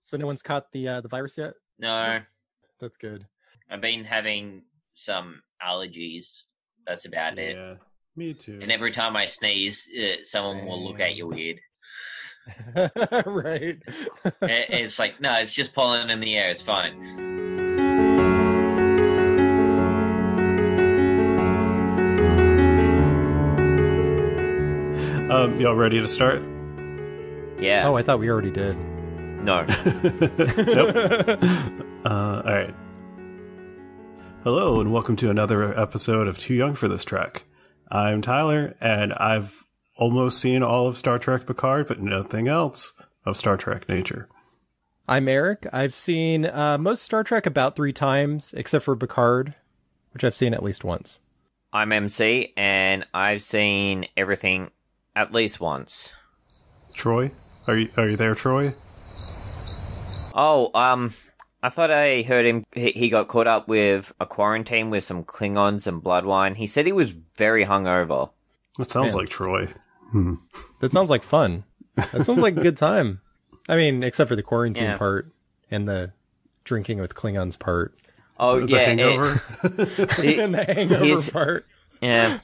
So no one's caught the uh, the virus yet. No, That's good. I've been having some allergies. That's about it. Yeah, me too. And every time I sneeze, uh, someone will look at you weird. right. It- it's like, no, it's just pollen in the air. It's fine. Um, y'all ready to start? Yeah. oh, I thought we already did. No. nope. Uh, all right. Hello, and welcome to another episode of Too Young for This Trek. I'm Tyler, and I've almost seen all of Star Trek Picard, but nothing else of Star Trek nature. I'm Eric. I've seen uh, most Star Trek about three times, except for Picard, which I've seen at least once. I'm MC, and I've seen everything at least once. Troy, are you are you there, Troy? Oh, um, I thought I heard him. He, he got caught up with a quarantine with some Klingons and blood wine. He said he was very hungover. That sounds Man. like Troy. Hmm. That sounds like fun. That sounds like a good time. I mean, except for the quarantine Yeah. part and the drinking with Klingons part Oh The yeah, it- hangover. it- and the hangover part. yeah.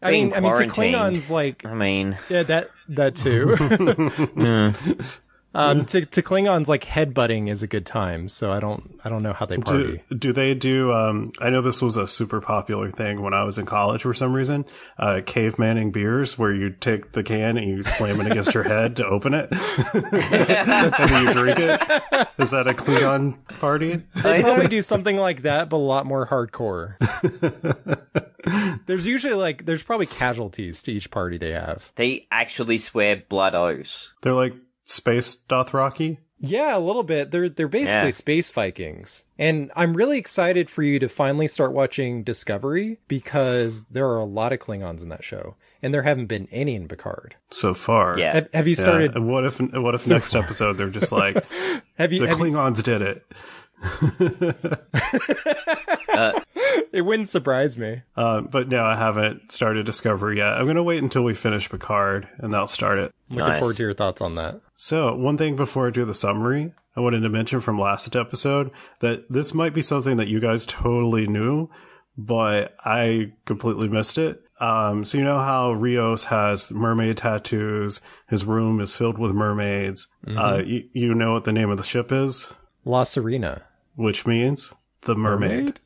I mean, I mean, to. Klingons, like I mean, yeah, that that too. mm, um, to to Klingons, like headbutting is a good time. So I don't I don't know how they Do, party. do they do? Um, I know this was a super popular thing when I was in college for some reason. Uh, cavemanning beers, where you take the can and you slam it against your head to open it, and then you drink it. Is that a Klingon party? They probably do something like that, but a lot more hardcore. there's usually like there's probably casualties to each party they have. they actually swear blood oaths. They're like space Dothraki. Yeah, a little bit. They're they're basically Yeah. space Vikings. And I'm really excited for you to finally start watching Discovery because there are a lot of Klingons in that show. And there haven't been any in Picard. So far, Yeah. Have, have you started and what if? What if next episode they're just like have you, the have you Klingons did it? Uh, it wouldn't surprise me. Uh, but no, I haven't started Discovery yet. I'm gonna wait until we finish Picard, and I'll start it. Looking Nice. forward to your thoughts on that. So, one thing before I do the summary, I wanted to mention from last episode that this might be something that you guys totally knew, but I completely missed it. Um, so you know how Rios has mermaid tattoos, his room is filled with mermaids. Uh, you, you know what the name of the ship is, La Serena. which means the mermaid,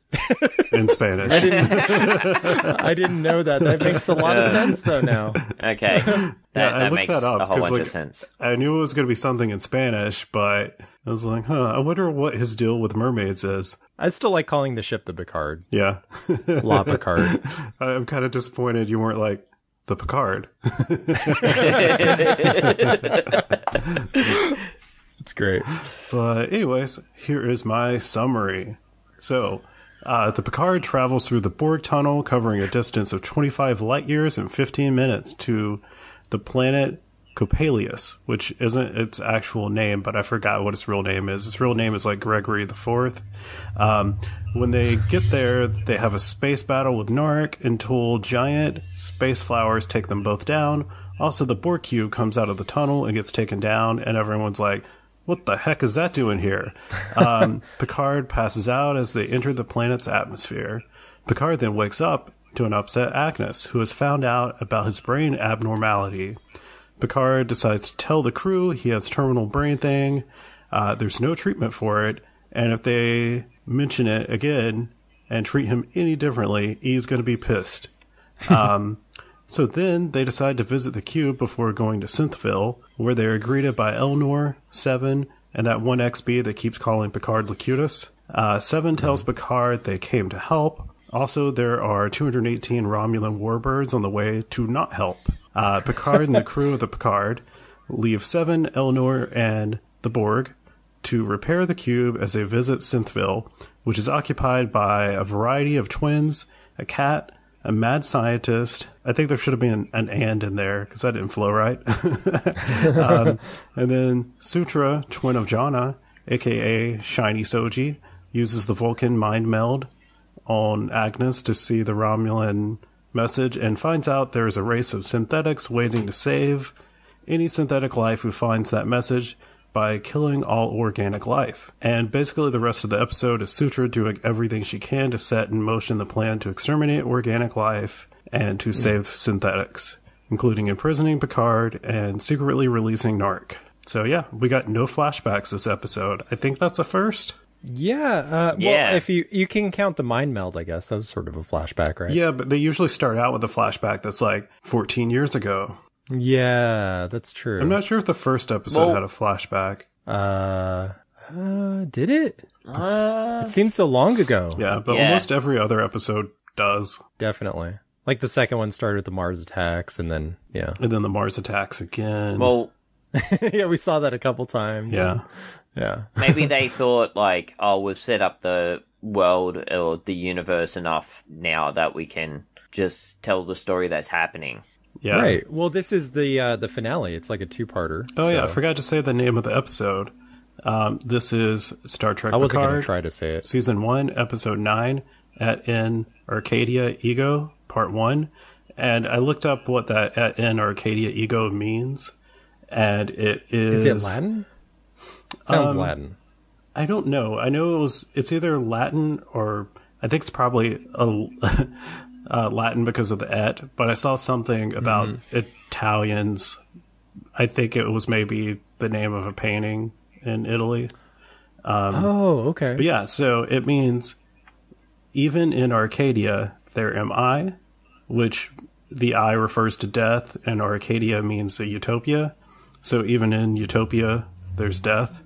in Spanish. I didn't know that. That makes a lot of sense though now. Okay, that, Yeah, I that looked makes that up, a whole 'cause, bunch like, of sense. I knew it was going to be something in Spanish, but I was like, huh, I wonder what his deal with mermaids is. I still like calling the ship the Picard. Yeah. La Picard. I'm kind of disappointed you weren't like the Picard. It's great. But anyways, here is my summary. So, uh, the Picard travels through the Borg tunnel, covering a distance of 25 light years in 15 minutes to the planet Coppelius, which isn't its actual name, but I forgot what its real name is. Its real name is like Gregory the Fourth. Um, when they get there, they have a space battle with Narek until giant space flowers take them both down. Also, the Borg cube comes out of the tunnel and gets taken down, and everyone's like, what the heck is that doing here? Um, Picard passes out as they enter the planet's atmosphere. Picard then wakes up to an upset Agnes, who has found out about his brain abnormality. Picard decides to tell the crew he has terminal brain thing. Uh, there's no treatment for it, and if they mention it again and treat him any differently, he's going to be pissed. Um, so then they decide to visit the cube before going to Synthville, where they are greeted by Elnor, Seven, and that one XB that keeps calling Picard Locutus. Uh, Seven tells Picard they came to help. Also, there are 218 Romulan warbirds on the way to not help. Uh, Picard and the crew of the Picard leave Seven, Elnor, and the Borg to repair the cube as they visit Synthville, which is occupied by a variety of twins, a cat, a mad scientist. I think there should have been an, an and in there because that didn't flow right. um, and then Sutra, twin of Jana, aka Shiny Soji, uses the Vulcan mind meld on Agnes to see the Romulan message and finds out there is a race of synthetics waiting to save any synthetic life who finds that message by killing all organic life. And basically, the rest of the episode is Sutra doing everything she can to set in motion the plan to exterminate organic life and to save synthetics, including imprisoning Picard and secretly releasing Narek. So, yeah, we got no flashbacks this episode. I think that's a first. Yeah, uh, Yeah. well, if you you can count the mind meld, I guess that was sort of a flashback, right? Yeah, but they usually start out with a flashback that's like 14 years ago. Yeah, that's true. I'm not sure if the first episode Well- had a flashback. uh, uh, did it? Uh, It seems so long ago. Yeah, but Yeah. almost every other episode does. Definitely. Like the second one started with the Mars attacks, and then yeah, And then the Mars attacks again. well, yeah, we saw that a couple times. yeah. yeah. maybe they thought like, oh, we've set up the world or the universe enough now that we can just tell the story that's happening. Yeah. Right. Well, this is the uh, the finale. It's like a two parter. Oh, yeah. I forgot to say the name of the episode. Um, this is Star Trek I wasn't gonna try to say it. Season 1, Episode 9, Et in Arcadia Ego, Part 1. And I looked up what that Et in Arcadia Ego means. And it is. Is it Latin? Sounds Um, Latin. I don't know. I know it was. It's either Latin or I think it's probably a, uh, Latin because of the et. But I saw something about Italians. I think it was maybe the name of a painting in Italy. oh, okay. But yeah, so it means even in Arcadia there am I, which the I refers to death, and Arcadia means a utopia. So even in utopia, there's death.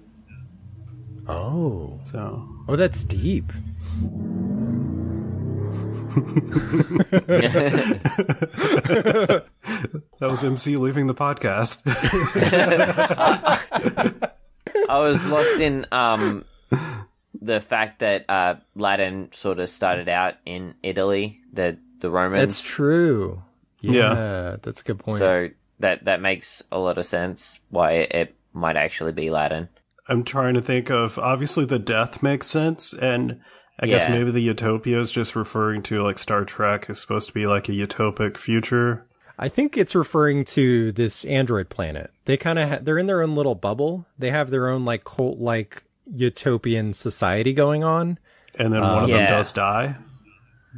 oh, So oh, that's deep. That was MC leaving the podcast. I was lost in um the fact that uh Latin sort of started out in Italy, the the Romans. That's true. Yeah. Yeah, that's a good point. so that that makes a lot of sense why it, it might actually be Latin. I'm trying to think of obviously the death makes sense, and I guess Yeah. maybe the utopia is just referring to like Star Trek is supposed to be like a utopic future. I think it's referring to this android planet. They kind of ha- they're in their own little bubble. They have their own like cult like utopian society going on. And then one of them does die.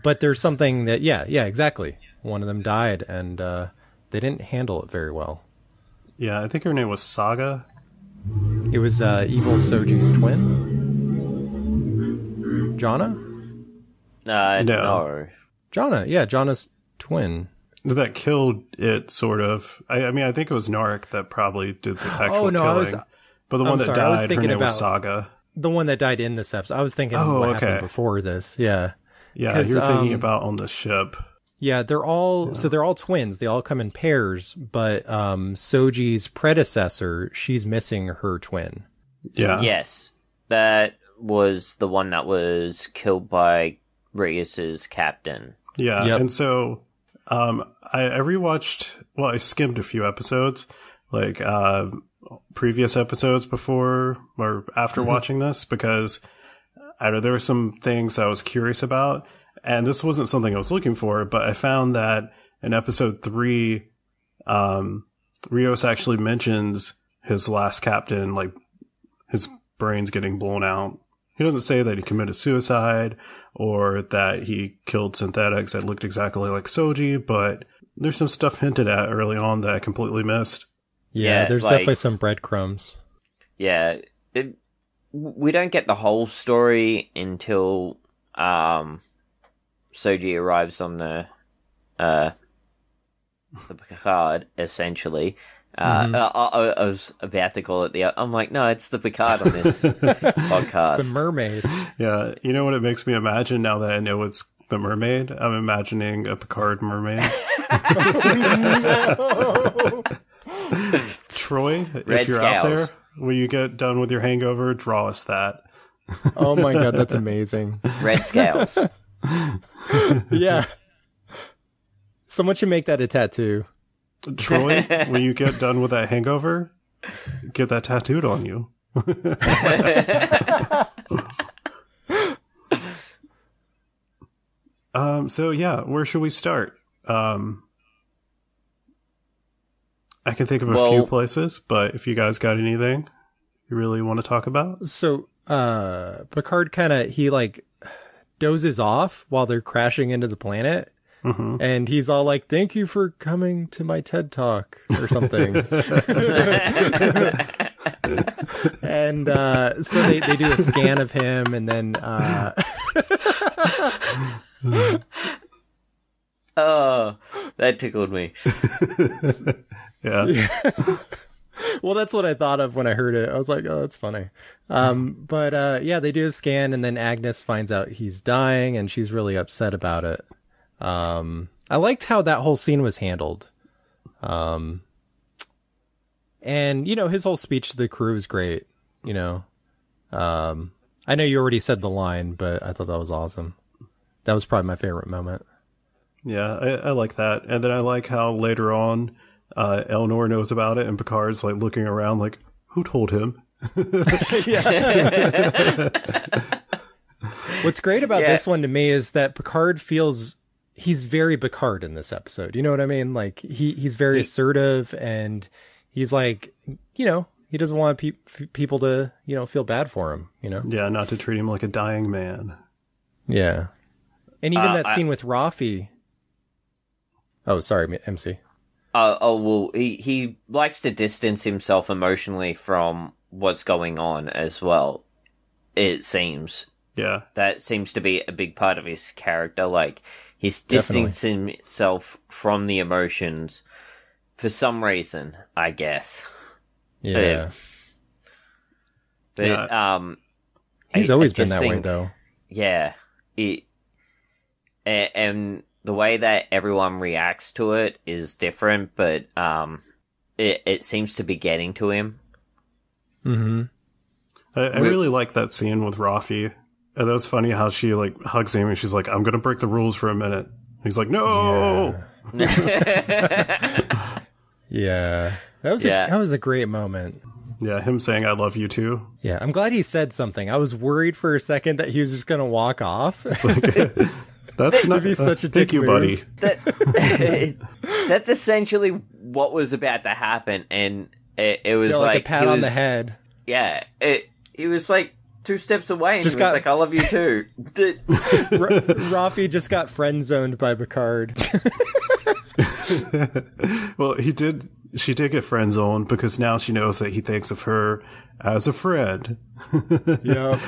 But there's something that yeah, yeah, exactly. One of them died and uh they didn't handle it very well. Yeah, I think her name was Saga. It was uh evil Soji's twin. Jana? Uh, No. no. Jana, yeah, Jana's twin. That killed it, sort of. I, I mean, I think it was Narek that probably did the actual Oh, no, I killing. was- but the I'm one that sorry, I was died, her thinking name was about- Saga. The one that died in this episode. I was thinking Oh, what okay. happened before this. Yeah. Yeah, you're thinking um, about on the ship. Yeah, they're all so they're all twins. They all come in pairs, but um Soji's predecessor, she's missing her twin. Yeah. Yes, that was the one that was killed by Rios's captain. Yeah, Yep. and so um, I, I rewatched. Well, I skimmed a few episodes, like uh, previous episodes before or after watching this, because I don't know there were some things I was curious about, and this wasn't something I was looking for, but I found that in episode three, um, Rios actually mentions his last captain, like his brains getting blown out. He doesn't say that he committed suicide or that he killed synthetics that looked exactly like Soji, but there's some stuff hinted at early on that I completely missed. Yeah, Yeah, there's like- definitely some breadcrumbs. Yeah, it, we don't get the whole story until um, Soji arrives on the uh, the Picard, essentially. Uh, Mm-hmm. I, I, I was about to call it the. I'm like, no, it's the Picard on this podcast. The mermaid. Yeah, you know what it makes me imagine now that I know it's the mermaid? I'm imagining a Picard mermaid. Troy, if you're out there, when you get done with your hangover, draw us that. Oh my god, that's amazing. Red scales. Yeah. Someone should make that a tattoo. Troy, when you get done with that hangover, get that tattooed on you. um, so yeah, where should we start? Um, I can think of a few places, but if you guys got anything, you really want to talk about? So, uh, Picard kind of he like dozes off while they're crashing into the planet. And he's all like, "Thank you for coming to my TED talk" or something. and uh, so they, they do a scan of him, and then uh, Oh, that tickled me. Yeah. well, that's what I thought of when I heard it. I was like, "Oh, that's funny." Um, but uh, yeah, they do a scan, and then Agnes finds out he's dying, and she's really upset about it. Um, I liked how that whole scene was handled. Um, and you know, his whole speech to the crew is great. You know, um, I know you already said the line, but I thought that was awesome. That was probably my favorite moment. Yeah, I, I like that. And then I like how later on, uh, Elnor knows about it and Picard's like looking around like, who told him? What's great about Yeah. this one to me is that Picard feels he's very Picard in this episode. You know what I mean? Like he he's very assertive and he's like, you know, he doesn't want pe- people to, you know, feel bad for him, you know? Yeah, not to treat him like a dying man. Yeah. And even Uh, that I- scene with Rafi. Oh, sorry, MC. Uh, oh well, he he likes to distance himself emotionally from what's going on as well. It seems Yeah. that seems to be a big part of his character. Like he's Definitely. distancing himself from the emotions for some reason, I guess. Yeah. Yeah. But Yeah. um, He's I- I always been just that way though. Yeah, it and, and the way that everyone reacts to it is different, but um, it it seems to be getting to him. Mm-hmm. I, I really like that scene with Rafi. And that was funny how she like hugs him and she's like, I'm going to break the rules for a minute. He's like, no. Yeah. yeah. That was Yeah. a, that was a great moment. Yeah, him saying, I love you too. Yeah, I'm glad he said something. I was worried for a second that he was just gonna walk off. That's not be such a Thank dick you, move. buddy. That that's essentially what was about to happen, and it, it was You know, like, like, a pat he on the head. Yeah, it he was like two steps away, and Just he was got- like, "I love you too." The- R- Rafi just got friend zoned by Picard. Well, he did. She did get friend zoned because now she knows that he thinks of her as a friend, yep.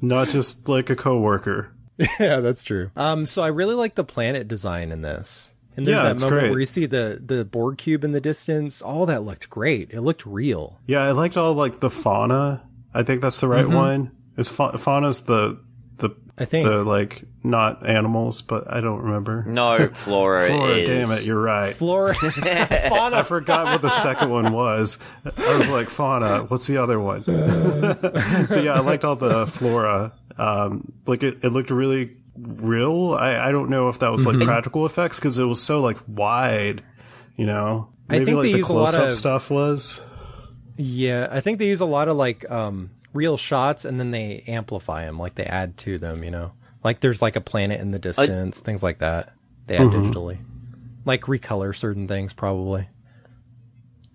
not just like a coworker. yeah, that's true. Um, so I really like the planet design in this. And there's Yeah, that it's moment great. where you see the the Borg cube in the distance. All that looked great. It looked real. Yeah, I liked all like the fauna. I think that's the right one. Is fa- fauna's the the I think. the like not animals, but I don't remember. no, Flora, Flora, is damn it, you're right. Flora, fauna. I forgot what the second one was. I was like, fauna. What's the other one? so yeah, I liked all the flora. Um, like it, it looked really real. I, I don't know if that was like Mm-hmm. practical effects because it was so like wide. You know, I think like they the use a lot close up of- stuff was. Yeah, I think they use a lot of like um real shots and then they amplify them, like they add to them. You know, like there's like a planet in the distance, things like that. They add digitally, like recolor certain things, probably.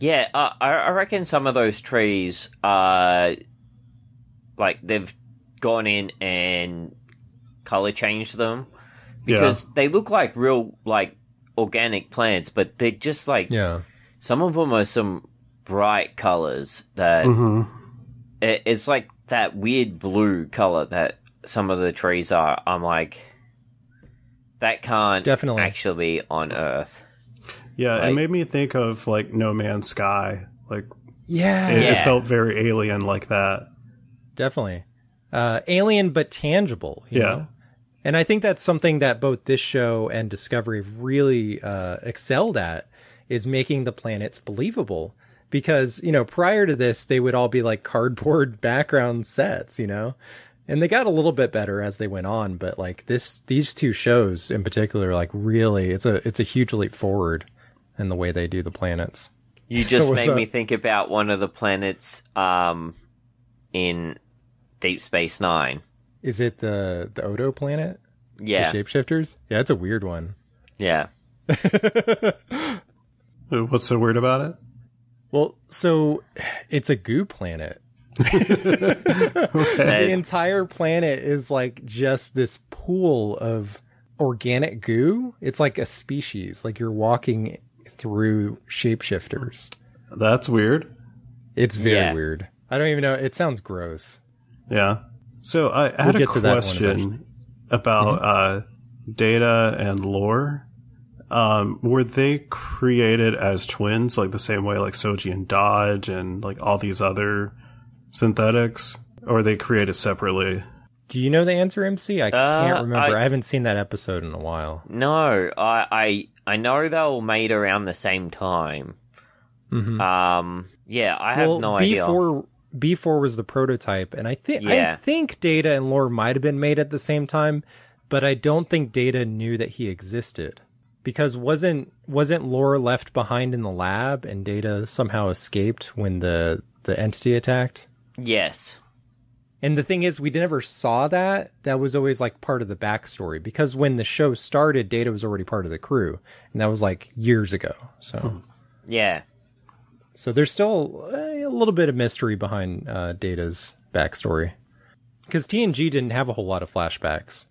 Yeah, uh, I, I reckon some of those trees are like they've gone in and color changed them because they look like real like organic plants, but they're just like Yeah. some of them are some bright colors that hmm it, it's like that weird blue color that some of the trees are. I'm like, that can't Definitely. actually be on Earth. Yeah, it made me think of like No Man's Sky. Like Yeah, it, it felt very alien like that. definitely. Uh, alien but tangible. you Yeah. know? And I think that's something that both this show and Discovery really uh, excelled at is making the planets believable. Because, you know, prior to this, they would all be like cardboard background sets, you know? And they got a little bit better as they went on, but like this, these two shows in particular, like really, it's a, it's a huge leap forward in the way they do the planets. You just What's made me think about one of the planets um, in Deep Space Nine. Is it the, the Odo planet? Yeah, The shapeshifters? Yeah, it's a weird one. yeah. What's so weird about it? Well, so it's a goo planet. The entire planet is like just this pool of organic goo. It's like a species, like you're walking through shapeshifters. That's weird. It's very Yeah. weird. I don't even know. It sounds gross. Yeah. So I I had We'll a get to that one question about uh, data and lore. Um, were they created as twins, like the same way like Soji and Dahj and like all these other synthetics, or were they created separately? Do you know the answer, MC? I can't Uh, remember. I, I- haven't seen that episode in a while. No, I, I I know they were made around the same time. Mhm. Um, yeah, I have well, no B idea. four B four was the prototype, and I think I think Data and Lore might have been made at the same time, but I don't think Data knew that he existed because wasn't wasn't Lore left behind in the lab, and Data somehow escaped when the the entity attacked. Yes. And the thing is, we never saw that. That was always like part of the backstory because when the show started, Data was already part of the crew, and that was like years ago. So. Hmm. Yeah. So there's still a little bit of mystery behind uh, Data's backstory. Because TNG didn't have a whole lot of flashbacks.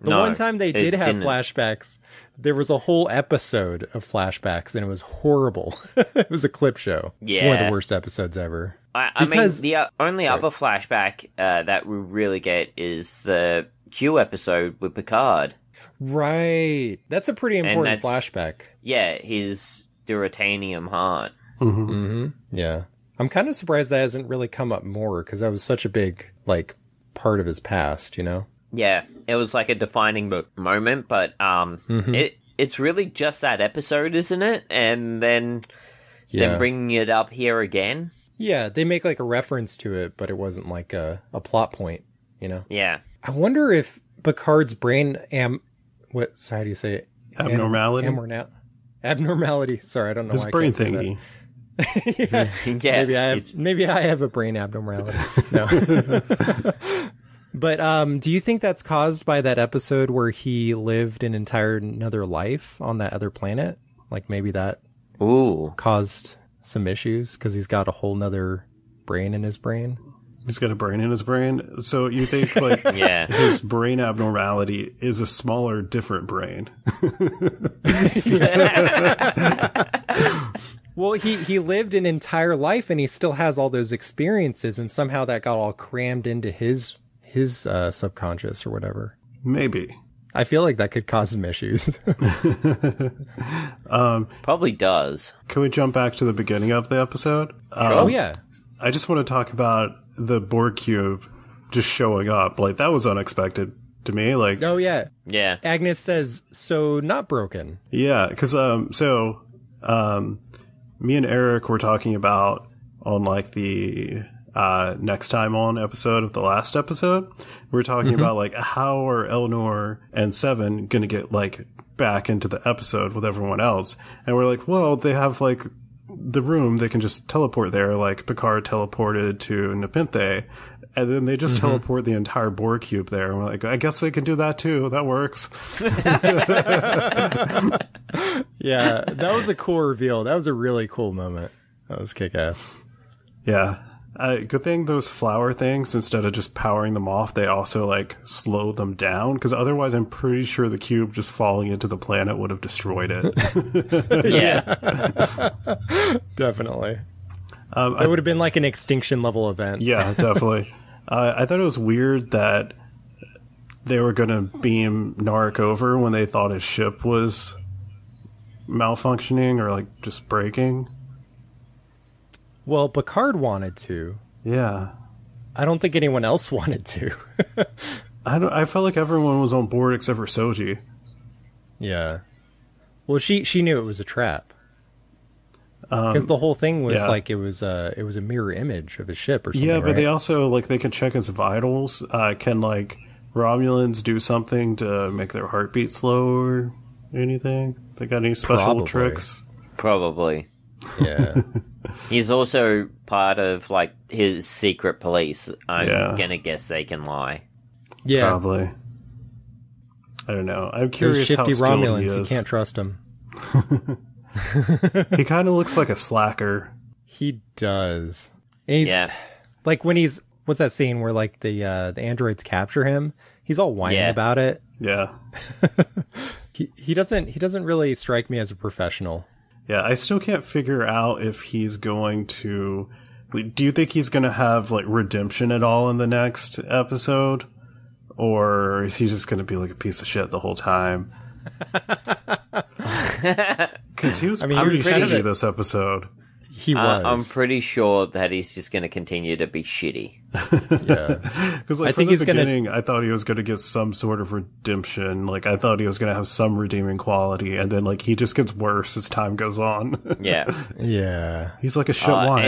The No, one time they did have didn't. flashbacks, there was a whole episode of flashbacks, and it was horrible. it was a clip show. It's one of the worst episodes ever. I, I mean, the uh, only other flashback uh, that we really get is the Q episode with Picard. Right. That's a pretty important flashback. Yeah, his Duratanium heart. Hmm Yeah. I'm kind of surprised that hasn't really come up more because that was such a big, like, part of his past, you know? Yeah, it was like a defining mo- moment, but um, Mm-hmm. it it's really just that episode, isn't it? And then Yeah. then bringing it up here again. Yeah, they make like a reference to it, but it wasn't like a, a plot point, you know? Yeah, I wonder if Picard's brain am what so how do you say it? Abnormality? Abnormal- abnormality. Sorry, I don't know His why I brain can't say that. thingy. Yeah, yeah. maybe I it's- have maybe I have a brain abnormality. No. but um do you think that's caused by that episode where he lived an entire another life on that other planet? Like maybe that Ooh, caused some issues because he's got a whole nother brain in his brain. He's got a brain in his brain. So you think like yeah. his brain abnormality is a smaller, different brain. Well, he he lived an entire life and he still has all those experiences and somehow that got all crammed into his his uh, subconscious or whatever. Maybe. I feel like that could cause some issues. Probably does. Can we jump back to the beginning of the episode? Um, oh yeah. I just want to talk about the Borg cube just showing up. Like that was unexpected to me. Like Oh yeah. Yeah. Agnes says so not broken. yeah, because um, so um, me and Eric were talking about on like the uh next time on episode of the last episode. We are talking about like how are Elnor and Seven gonna get like back into the episode with everyone else, and we're like, well, they have like the room. They can just teleport there. Like picard teleported to nepenthe and then they just teleport the entire Borg cube there. And we're like, I guess they can do that too. That works. Yeah, that was a cool reveal. That was a really cool moment. That was kick ass. Yeah. Uh, good thing those flower things, instead of just powering them off, they also like slow them down. Because otherwise, I'm pretty sure the cube just falling into the planet would have destroyed it. Yeah. Definitely. um, It would have been like an extinction level event. yeah, definitely. Uh, I thought it was weird that they were going to beam Narek over when they thought his ship was malfunctioning or like just breaking. Well, Picard wanted to. Yeah. I don't think anyone else wanted to. I, don't, I felt like everyone was on board except for Soji. yeah. Well, she she knew it was a trap Um, because the whole thing was yeah. like it was a it was a mirror image of a ship or something. Yeah, but they also like they can check his vitals. Uh, can like Romulans do something to make their heartbeat slow or anything? They got any special Probably. tricks? Probably. yeah. He's also part of like his secret police. I'm Yeah. gonna guess they can lie. Yeah. Probably. I don't know. I'm Those curious how shifty skilled Romulans, he you can't trust them. he kind of looks like a slacker. He does. And he's Yeah. like when he's what's that scene where like the uh the androids capture him? He's all whining Yeah. about it. Yeah. He he doesn't he doesn't really strike me as a professional. Yeah, I still can't figure out if he's going to. Do you think he's going to have like redemption at all in the next episode, or is he just going to be like a piece of shit the whole time? Because he was I mean, he pretty was kind of shitty a- this episode. He Uh, I'm pretty sure that he's just going to continue to be shitty. yeah. Because like I from think the he's gonna- beginning, I thought he was going to get some sort of redemption. Like I thought he was going to have some redeeming quality, and then like he just gets worse as time goes on. Yeah. Yeah. he's like a shit Uh, wine.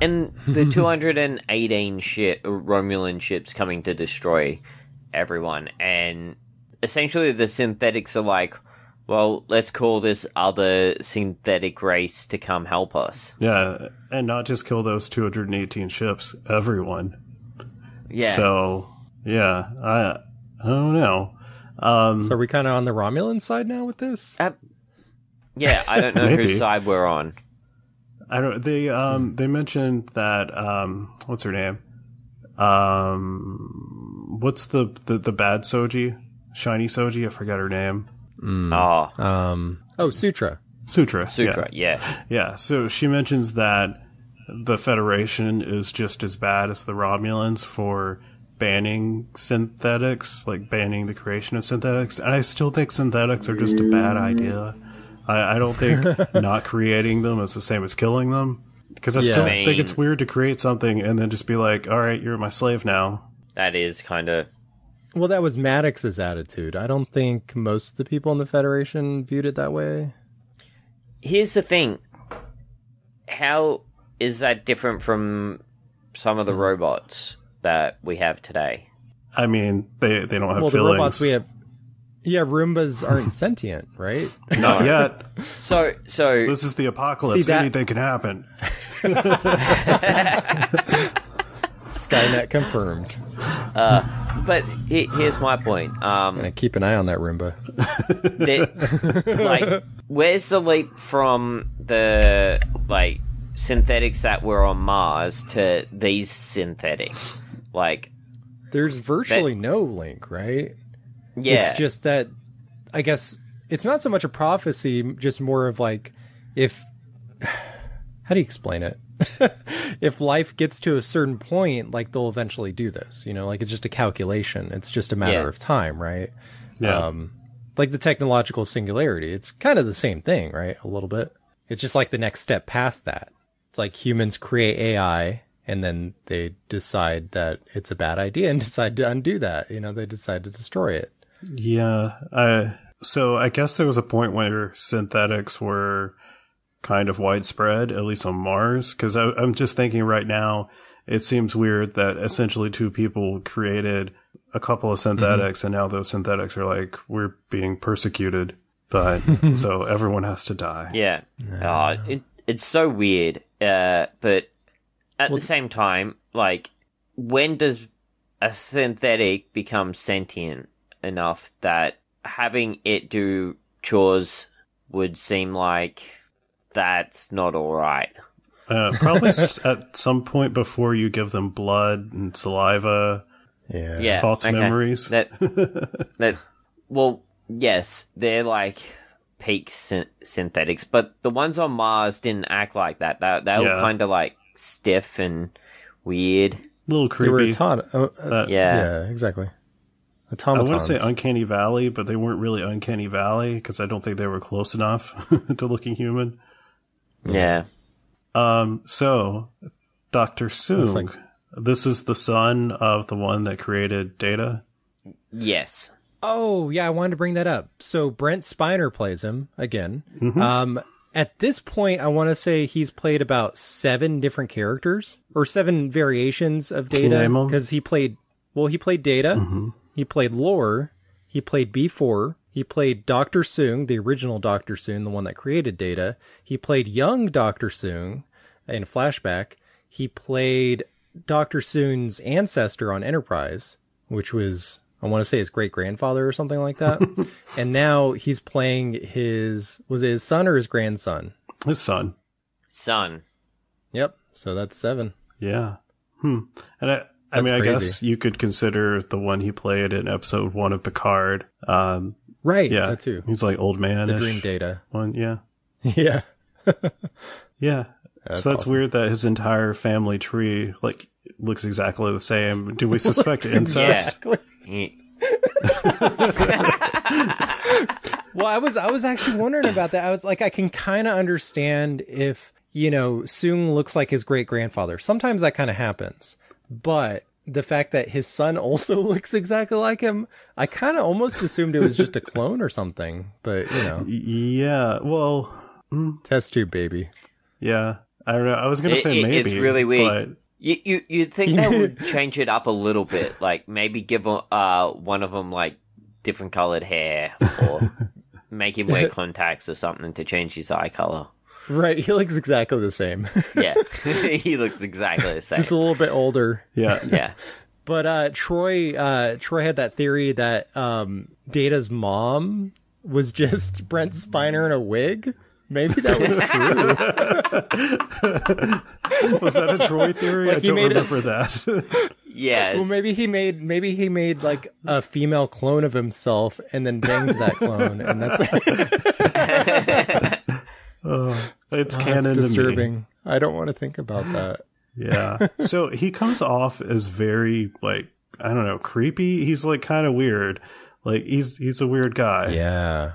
and, and the 218 ship, Romulan ships coming to destroy everyone. And essentially, the synthetics are like, well, let's call this other synthetic race to come help us. Yeah, and not just kill those 218 ships, everyone. Yeah. So, yeah, I I don't know. Um, So are we kind of on the Romulan side now with this? Uh, yeah, I don't know whose side we're on. I don't. They um they mentioned that um what's her name? Um, what's the the, the bad Soji? Shiny Soji? I forgot her name. Oh, Um. Oh, Sutra. Sutra. Sutra, Yeah. yeah. yeah. So she mentions that the Federation is just as bad as the Romulans for banning synthetics, like banning the creation of synthetics. And I still think synthetics are just a bad idea. I, I don't think not creating them is the same as killing them. Because I Yeah. still I think it's weird to create something and then just be like, all right, you're my slave now. That is kind of. Well, that was Maddox's attitude. I don't think most of the people in the Federation viewed it that way. Here's the thing. How is that different from some of the mm-hmm. robots that we have today? I mean, they, they don't have well, feelings. the robots we have. Yeah, Roombas aren't sentient, right? Not yet. So, so This is the apocalypse. See, that- Anything can happen. Skynet confirmed. Uh, but he, here's my point. Um, Gonna keep an eye on that Roomba. that, like, where's the leap from the like synthetics that were on Mars to these synthetics? Like, There's virtually no link, right? yeah, It's just that I guess it's not so much a prophecy, just more of like if how do you explain it? if life gets to a certain point, like they'll eventually do this, you know, like it's just a calculation. It's just a matter Yeah. of time, right? Yeah. Um like the technological singularity. It's kind of the same thing, right? A little bit. It's just like the next step past that. It's like humans create AI and then they decide that it's a bad idea and decide to undo that. You know, they decide to destroy it. Yeah. I, so I guess there was a point where synthetics were kind of widespread, at least on Mars. Because I'm just thinking right now, it seems weird that essentially two people created a couple of synthetics, and now those synthetics are like we're being persecuted. But so everyone has to die. yeah. Uh, it, it's so weird. Uh, but at the same time, like, when does a synthetic become sentient enough that having it do chores would seem like that's not all right? Uh, probably s- at some point before you give them blood and saliva. Yeah. Yeah, False okay. memories. That that well, yes, they're like peak syn- synthetics, but the ones on Mars didn't act like that. They they were kind of like stiff and weird. A little They were creepy. auton- uh, That- Yeah. yeah, exactly. I want to say Uncanny Valley, but they weren't really Uncanny Valley because I don't think they were close enough to looking human. Yeah. Um, so Doctor Soong, like- this is the son of the one that created Data. Yes. Oh, yeah, I wanted to bring that up. So Brent Spiner plays him again. Um, at this point, I want to say he's played about seven different characters or seven variations of Data because he played. Well, he played Data. He played Lore. He played B4. He played Doctor Soong, the original Doctor Soong, the one that created Data. He played young Doctor Soong in flashback. He played Doctor Soong's ancestor on Enterprise, which was I want to say his great grandfather or something like that. and now he's playing his was it his son or his grandson? His son. Son. Yep. So that's seven. Yeah. Hmm. And I, I That's mean, I guess you could consider the one he played in episode one of Picard. Um, Right. yeah, That too. He's like old man. The dream data. one. Yeah. yeah. Yeah. That's so that's awesome. weird that his entire family tree like looks exactly the same. Do we suspect incest? Yeah. Well, I was I was actually wondering about that. I was like, I can kind of understand if you know Soong looks like his great grandfather. Sometimes that kind of happens, but the fact that his son also looks exactly like him, I kind of almost assumed it was just a clone or something. But you know, Yeah. Well, test tube baby. yeah. I don't know. I was gonna It- say it- maybe. it's really weird. You you you'd think they would change it up a little bit, like maybe give uh one of them like different colored hair, or make him wear contacts or something to change his eye color. Right, he looks exactly the same, Yeah, he looks exactly the same. just a little bit older. Yeah. yeah, But uh, Troy, uh, Troy had that theory that um, Data's mom was just Brent Spiner in a wig. Maybe that was true. Was that a Troy theory? I he don't made it- remember that. yeah. well, maybe he made maybe he made like a female clone of himself and then banged that clone, and that's, it's that's canon to me. disturbing. I don't want to think about that. Yeah. So he comes off as very like I don't know, creepy. He's like kind of weird. Like he's he's a weird guy. Yeah.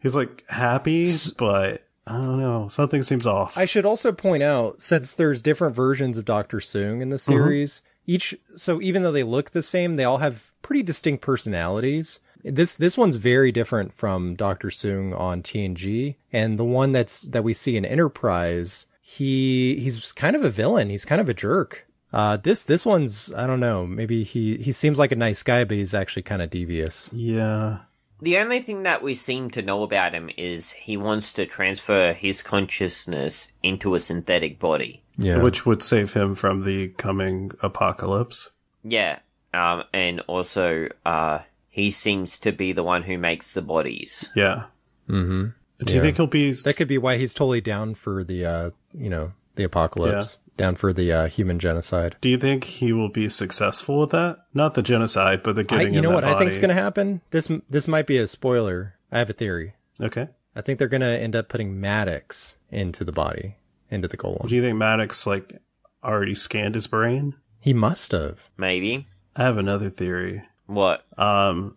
He's like happy, but I don't know. Something seems off. I should also point out, since there's different versions of Doctor Soong in the mm-hmm. series, each so even though they look the same, they all have pretty distinct personalities. This this one's very different from Doctor Soong on TNG, and the one that's that we see in Enterprise, he he's kind of a villain. He's kind of a jerk. Uh, this this one's I don't know. Maybe he he seems like a nice guy, but he's actually kind of devious. yeah. The only thing that we seem to know about him is he wants to transfer his consciousness into a synthetic body. Yeah. Which would save him from the coming apocalypse. Yeah, um, and also uh, he seems to be the one who makes the bodies. Yeah. mm-hmm. Do you think he'll be That could be why he's totally down for the uh you know the apocalypse, down for the uh, human genocide. Do you think he will be successful with that? Not the genocide, but the I, getting you know that what I think is going to happen? This this might be a spoiler. I have a theory. Okay. I think they're going to end up putting Maddox into the body, into the golem. Do you think Maddox like already scanned his brain? He must have. Maybe. I have another theory. What? Um,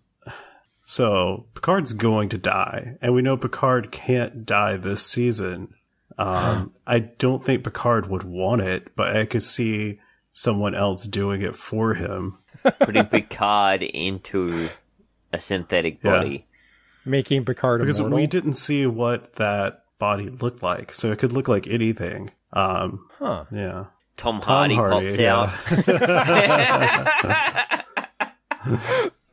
so Picard's going to die, and we know Picard can't die this season. Um, I don't think Picard would want it, but I could see someone else doing it for him. Putting Picard into a synthetic Yeah. body. Making Picard Because immortal. we didn't see what that body looked like, so it could look like anything. Um, Huh. yeah. Tom, Tom Hardy, Hardy, pops yeah. out.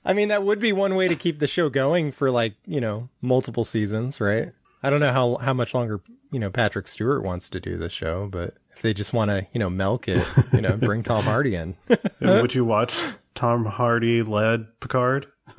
I mean, that would be one way to keep the show going for like, you know, multiple seasons, right? I don't know how how much longer, you know, Patrick Stewart wants to do the show, but if they just want to, you know, milk it, you know, bring Tom Hardy in. And would you watch Tom Hardy led Picard?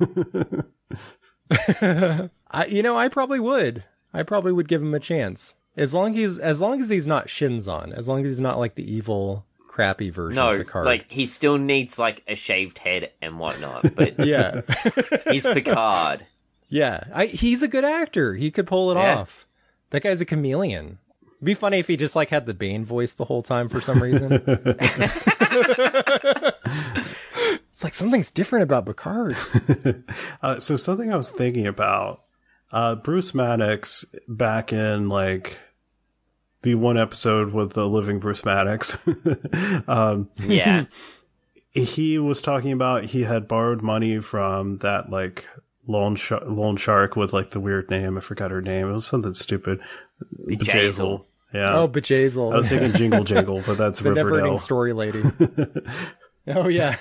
I, you know, I probably would. I probably would give him a chance. As long as he's, as long as he's not Shinzon, as long as he's not like the evil, crappy version No, of Picard. like he still needs like a shaved head and whatnot, but yeah, he's Picard. yeah. I, he's a good actor. He could pull it Yeah. off. That guy's a chameleon. It'd be funny if he just like had the Bane voice the whole time for some reason. it's like something's different about Picard. Uh, so something I was thinking about, uh, Bruce Maddox back in like the one episode with the living Bruce Maddox, um, Yeah, he was talking about he had borrowed money from that like loan sh- loan shark with like the weird name. I forgot her name. It was something stupid. Bjayzl. Yeah. Oh, Bjayzl. I was thinking Jingle Jangle, but that's the never-ending Riverdale. story lady. oh yeah.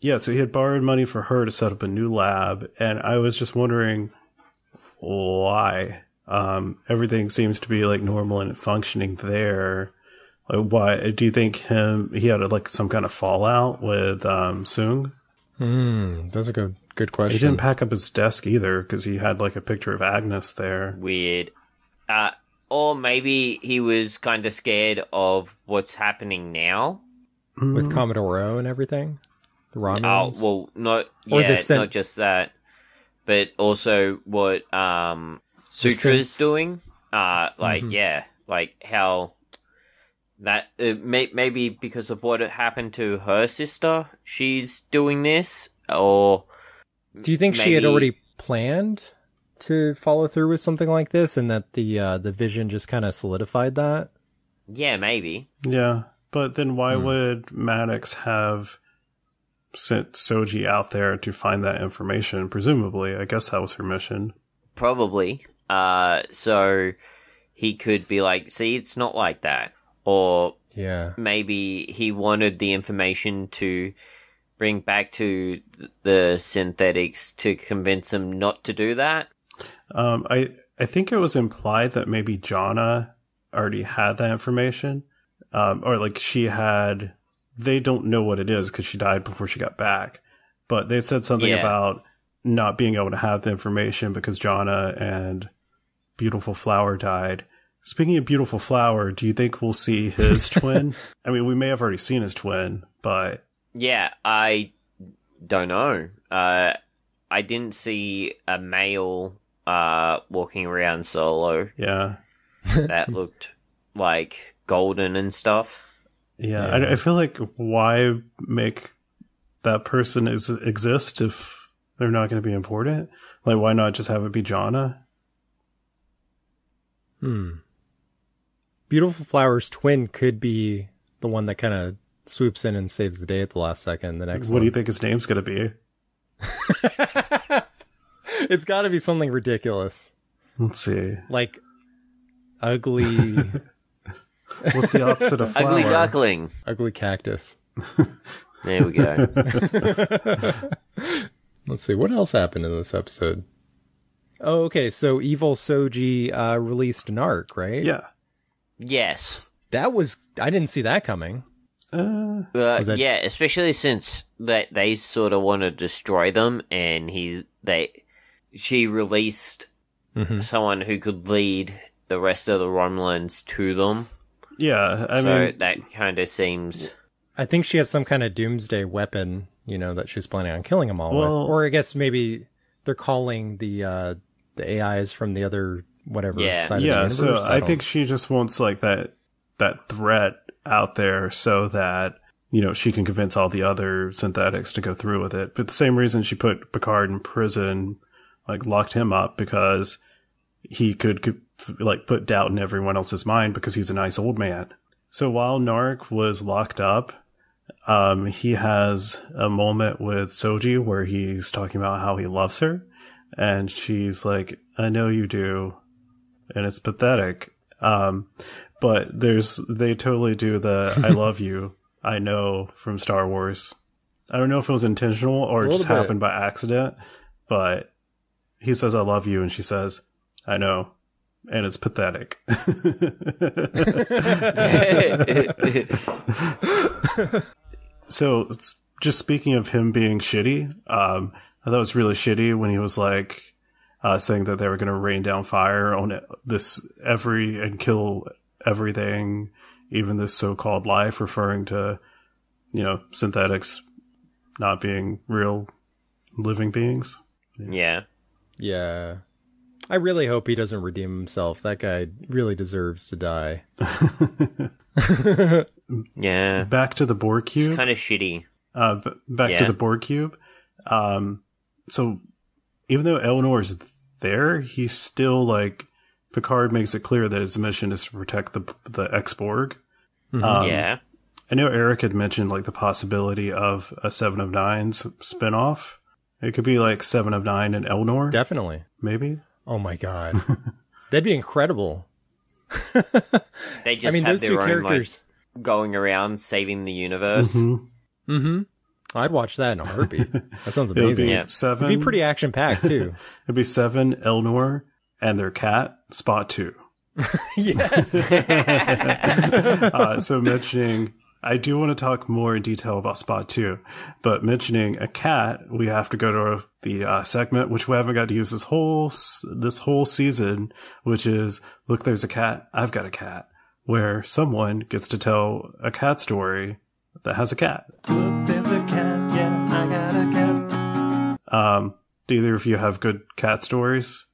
Yeah, so he had borrowed money for her to set up a new lab, and I was just wondering why. Um, everything seems to be like normal and functioning there. Like, why do you think him? He had like some kind of fallout with um, Soong. Hmm, that's a good good question. He didn't pack up his desk either because he had like a picture of Agnes there. weird. Uh, or maybe he was kind of scared of what's happening now. with Commodore O and everything. The Oh well, not Or yeah, the sen- not just that, but also what um The Sutra's sense- doing. Uh, like Mhm. yeah, like how that uh, may- maybe because of what happened to her sister, she's doing this, or Do you think she had already planned to follow through with something like this, and that the uh, the vision just kind of solidified that? yeah, maybe. Yeah, but then why Hmm. would Maddox have sent Soji out there to find that information? Presumably, I guess that was her mission. Probably. Uh, so he could be like, see, it's not like that. Or Yeah. maybe he wanted the information to bring back to the synthetics to convince them not to do that. Um, I I think it was implied that maybe Jana already had that information, um, or like she had. They don't know what it is because she died before she got back, but they said something Yeah. about not being able to have the information because Jana and Beautiful Flower died. Speaking of Beautiful Flower, do you think we'll see his twin? I mean, we may have already seen his twin, but Yeah, I don't know. Uh, I didn't see a male uh, walking around solo yeah, that looked like golden and stuff. yeah. Yeah. I, I feel like why make that person is, exist if they're not going to be important? Like, why not just have it be Jana? Hmm. Beautiful Flower's twin could be the one that kind of swoops in and saves the day at the last second. The next what one. do you think his name's going to be? it's got to be something ridiculous, Let's see. like ugly, What's the opposite of flower? Ugly duckling. ugly cactus. There we go. Let's see what else happened in this episode. Oh, okay. So evil Soji uh, released Narek, right? Yeah. yes. That was I didn't see that coming. Uh, Uh, that- Yeah, especially since they they sort of want to destroy them, and he they she released Mhm. someone who could lead the rest of the Romulans to them. yeah. I so mean, that kind of seems I think she has some kind of doomsday weapon, you know, that she's planning on killing them all Well- with. Or I guess maybe they're calling the uh the AIs from the other whatever Yeah. side yeah. of the So universe. I think she just wants like that that threat out there so that you know she can convince all the other synthetics to go through with it. But the same reason she put Picard in prison, like locked him up because he could, could like put doubt in everyone else's mind because he's a nice old man. So while Narek was locked up, um, he has a moment with Soji where he's talking about how he loves her, and she's like, "I know you do," and it's pathetic. Um, but there's they totally do the "I love you," I know from Star Wars. I don't know if it was intentional or it just bit. happened by accident, but he says "I love you" and she says, "I know." And it's pathetic. so it's just speaking of him being shitty, um, I thought it was really shitty when he was like uh, saying that they were going to rain down fire on this every and kill everything, even this so-called life, referring to you know synthetics not being real living beings. yeah. Yeah. I really hope he doesn't redeem himself. That guy really deserves to die. Yeah. Back to the Borg cube. Kind of shitty. uh, b- back to the Borg cube. Um, so even though Elnor is there, he's still like Picard makes it clear that his mission is to protect the the ex Borg. Um, yeah. I know Eric had mentioned like the possibility of a Seven of Nines spinoff. It could be like Seven of Nine and Elnor, Definitely. maybe. Oh my god. That'd be incredible. They just I mean, have those their two own characters. like going around saving the universe. Mhm. Mm-hmm. I'd watch that in a heartbeat. That sounds It would amazing. be Yeah. seven. It'd be pretty action packed too. It'd be seven Elnor and their cat Spot Two. yes. uh, so mentioning I do want to talk more in detail about Spot 2, but mentioning a cat, we have to go to the uh, segment which we haven't got to use this whole this whole season, which is look, there's a cat, I've got a cat, where someone gets to tell a cat story that has a cat. Look, there's a cat, yeah, I got a cat. Um, do either of you have good cat stories?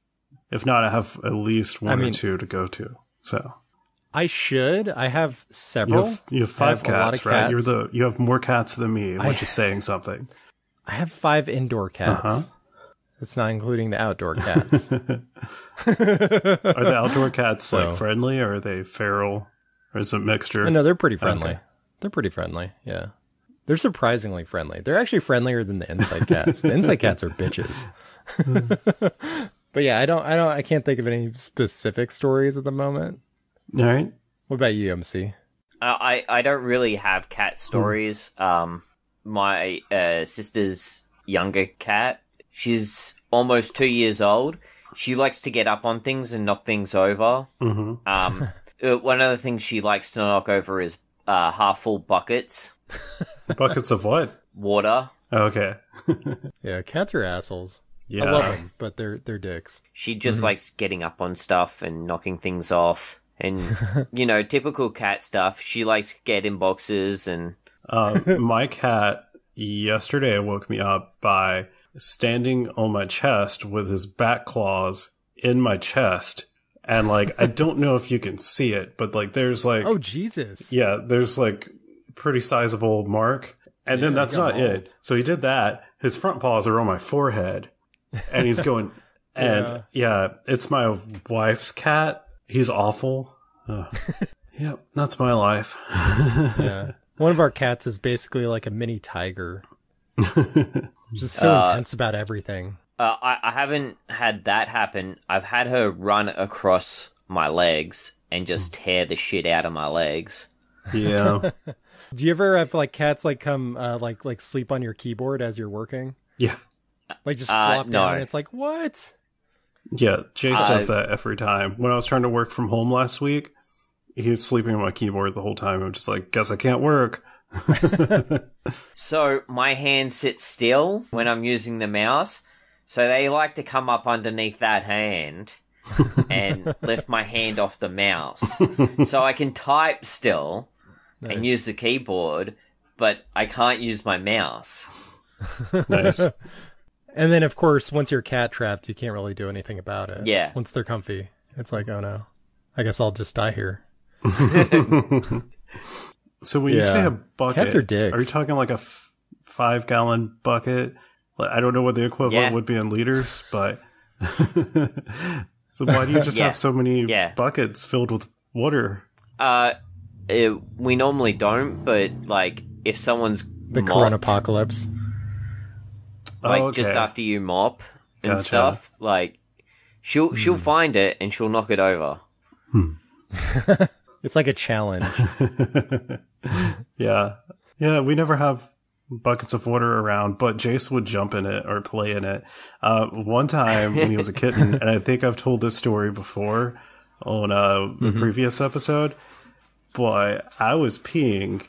If not, I have at least one I mean, or two to go to. So I should. I have you several. have, you have five have a lot cats, right? You're the you have more cats than me, which I- is saying something. I have five indoor cats. Uh-huh. That's not including the outdoor cats. Are the outdoor cats So- like friendly, or are they feral, or is it a mixture? no, they're pretty friendly. Okay. They're pretty friendly. Yeah. They're surprisingly friendly. They're actually friendlier than the inside cats. the inside cats are bitches. but yeah, I don't, I don't, I can't think of any specific stories at the moment. All right. What about you, MC? Uh, I I don't really have cat stories. Um, my uh, sister's younger cat, she's almost two years old. She likes to get up on things and knock things over. hmm Um, uh, one of the things she likes to knock over is uh, half full buckets, Buckets of what? water. Okay. Yeah, cats are assholes. Yeah. I love them, but they're they're dicks. She just Mm-hmm. likes getting up on stuff and knocking things off. And, you know, typical cat stuff. She likes to get in boxes and Um, my cat yesterday woke me up by standing on my chest with his back claws in my chest. And like, I don't know if you can see it, but like, there's like, Oh Jesus! yeah, there's like pretty sizable mark. And then that's not mauled. it. So he did that. His front paws are on my forehead and he's going, and yeah. it's my wife's cat. He's awful. Ugh. yep. That's my life. Yeah. One of our cats is basically like a mini tiger. Just so Uh, intense about everything. Uh, I, I haven't had that happen. I've had her run across my legs and just tear the shit out of my legs. yeah. Do you ever have like cats like come uh, like like sleep on your keyboard as you're working? Yeah. Like just Uh, flop no. down. It's like what? Yeah, Jace does that every time. When I was trying to work from home last week, he was sleeping on my keyboard the whole time. I'm just like, guess I can't work. So my hand sits still when I'm using the mouse. So they like to come up underneath that hand and lift my hand off the mouse. so I can type still and use the keyboard, but I can't use my mouse. Nice. And then of course, once you're cat trapped, you can't really do anything about it. Yeah. Once they're comfy, it's like, oh no, I guess I'll just die here. so when you say Yeah. a bucket, Cats are dicks. are you talking like a f- five gallon bucket? Like, I don't know what the equivalent Yeah. would be in liters, but so why do you just Yeah. have so many Yeah. buckets filled with water? Uh, it, we normally don't, but like if someone's The mopped, Corona apocalypse. like oh, okay. just after you mop and Gotcha. stuff, like she'll she'll find it and she'll knock it over. It's like a challenge. Yeah. Yeah, we never have buckets of water around, but Jace would jump in it or play in it. Uh, one time when he was a kitten, and I think I've told this story before on uh, a previous episode, but I was peeing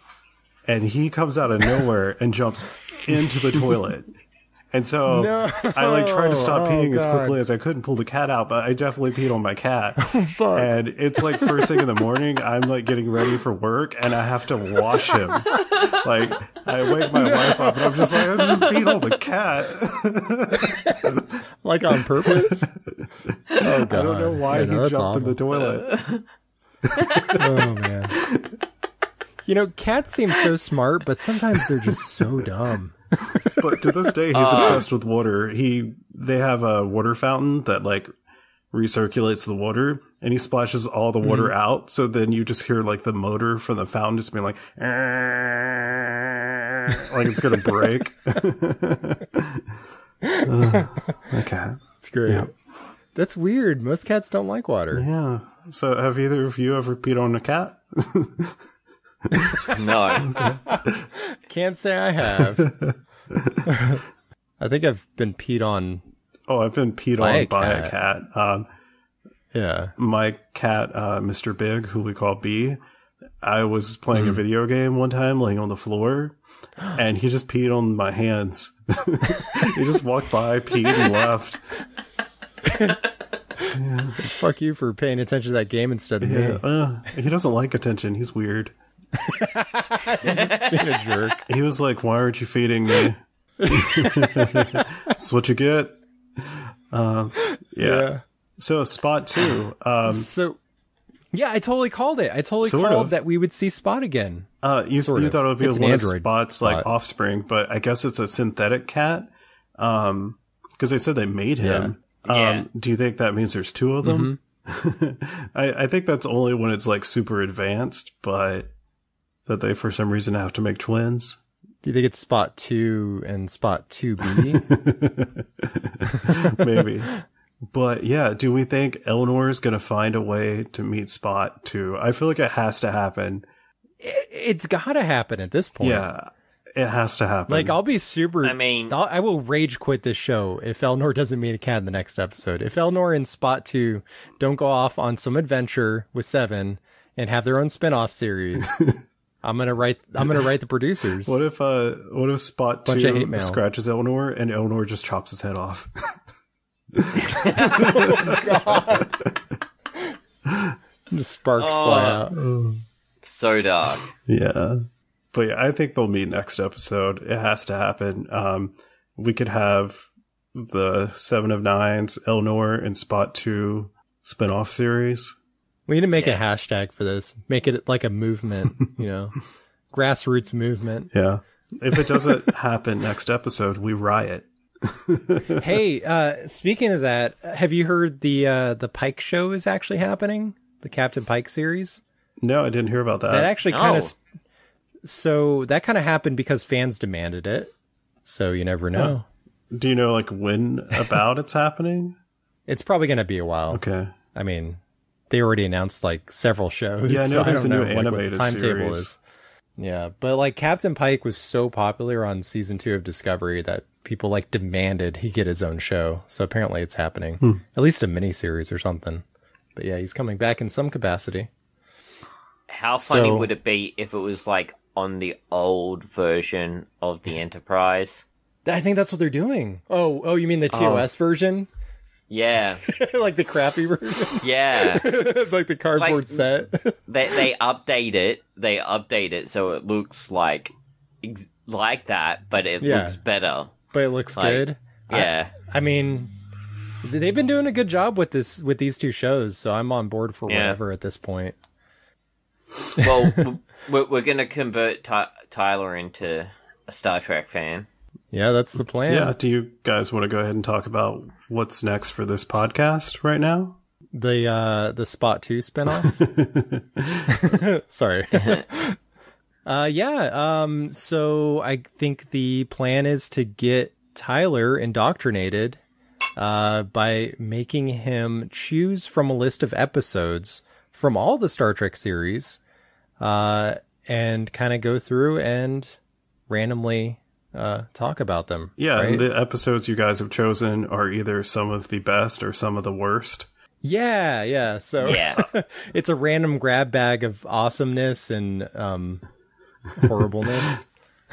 and he comes out of nowhere and jumps into the toilet. And so No. I like tried to stop Oh, peeing as quickly as I could and pull the cat out, but I definitely peed on my cat. Oh, fuck. And it's like first thing in the morning, I'm like getting ready for work and I have to wash him. Like I wake my wife up and I'm just like, I just peed on the cat. like on purpose? Oh god. I don't know why Yeah, he no, jumped that's in the toilet. Oh man. You know, cats seem so smart, but sometimes they're just so dumb. But to this day, he's uh, obsessed with water. He they have a water fountain that like recirculates the water, and he splashes all the water mm-hmm. out. So then you just hear like the motor from the fountain just being like, like it's gonna break. Ugh, okay. It's great. That's weird. Most cats don't like water. Yeah. So have either of you ever peed on a cat? No, Can't say I have. I think I've been peed on. Oh, I've been peed By on a by a cat. cat. Um, Yeah. my cat, uh, Mr. Big, who we call B, I was playing a video game one time, laying on the floor, and he just peed on my hands. he just walked by, peed, and left. Fuck you for paying attention to that game instead of Yeah, me. uh, he doesn't like attention. He's weird. Being a jerk. He was like, "Why aren't you feeding me?" That's what you get. Um, yeah. So spot two. Um, So, yeah, I totally called it. I totally Sort called of. that we would see Spot again. uh, you, Sort you of. thought it would be It's an one of android Spot's like spot. offspring, but I guess it's a synthetic cat. Um, because they said they made him. Yeah. Um, do you think that means there's two of them? I, I think that's only when it's like super advanced, but that they for some reason have to make twins. Do you think it's Spot 2 and Spot 2B? maybe. but yeah, do we think Elnor is going to find a way to meet Spot too? I feel like it has to happen. it's gotta happen at this point. Yeah, it has to happen. Like, I'll be super. I mean- I'll, I will rage quit this show if Elnor doesn't meet a cat in the next episode. If Elnor and Spot 2 don't go off on some adventure with Seven and have their own spin off series, I'm gonna write, I'm gonna write the producers. what if uh, what if Spot Bunch two scratches Elnor and Elnor just chops his head off? Just sparks Oh. fly out. So dark. yeah, but yeah, I think they'll meet next episode. It has to happen. Um, we could have the Seven of Nines, Elnor, and Spot two spin-off series. We need to make Yeah. a hashtag for this. Make it like a movement, you know, grassroots movement. Yeah. If it doesn't happen next episode, we riot. hey, uh, speaking of that, have you heard the uh, the Pike show is actually happening? The Captain Pike series. No, I didn't hear about that. That actually kind Oh. of. So that kind of happened because fans demanded it. So you never know. Do you know like when about it's happening? It's probably going to be a while. Okay. I mean, they already announced like several shows. Yeah, I know so there's don't a new know, like, what the timetable series. is. Yeah, but like Captain Pike was so popular on season two of Discovery that people like demanded he get his own show. So apparently it's happening. Hmm. At least a mini series or something. But yeah, he's coming back in some capacity. How funny So- would it be if it was like on the old version of the Enterprise? I think that's what they're doing. Oh, oh, you mean the TOS version? Yeah, like the crappy version? yeah. like the cardboard Like- set? they they update it. They update it so it looks like ex- like that, but it Yeah. looks better. but it looks Like, good. Yeah. I mean, they've been doing a good job with this with these two shows, so I'm on board for Yeah. whatever at this point. well, we're, we're gonna convert Ty- Tyler into a Star Trek fan. Yeah, that's the plan. Yeah. Do you guys want to go ahead and talk about what's next for this podcast right now? The uh the Spot 2 spinoff. Sorry. uh yeah, um so I think the plan is to get Tyler indoctrinated uh by making him choose from a list of episodes from all the Star Trek series uh and kind of go through and randomly uh talk about them. Yeah. right? And the episodes you guys have chosen are either some of the best or some of the worst. Yeah, yeah. So Yeah. it's a random grab bag of awesomeness and um horribleness.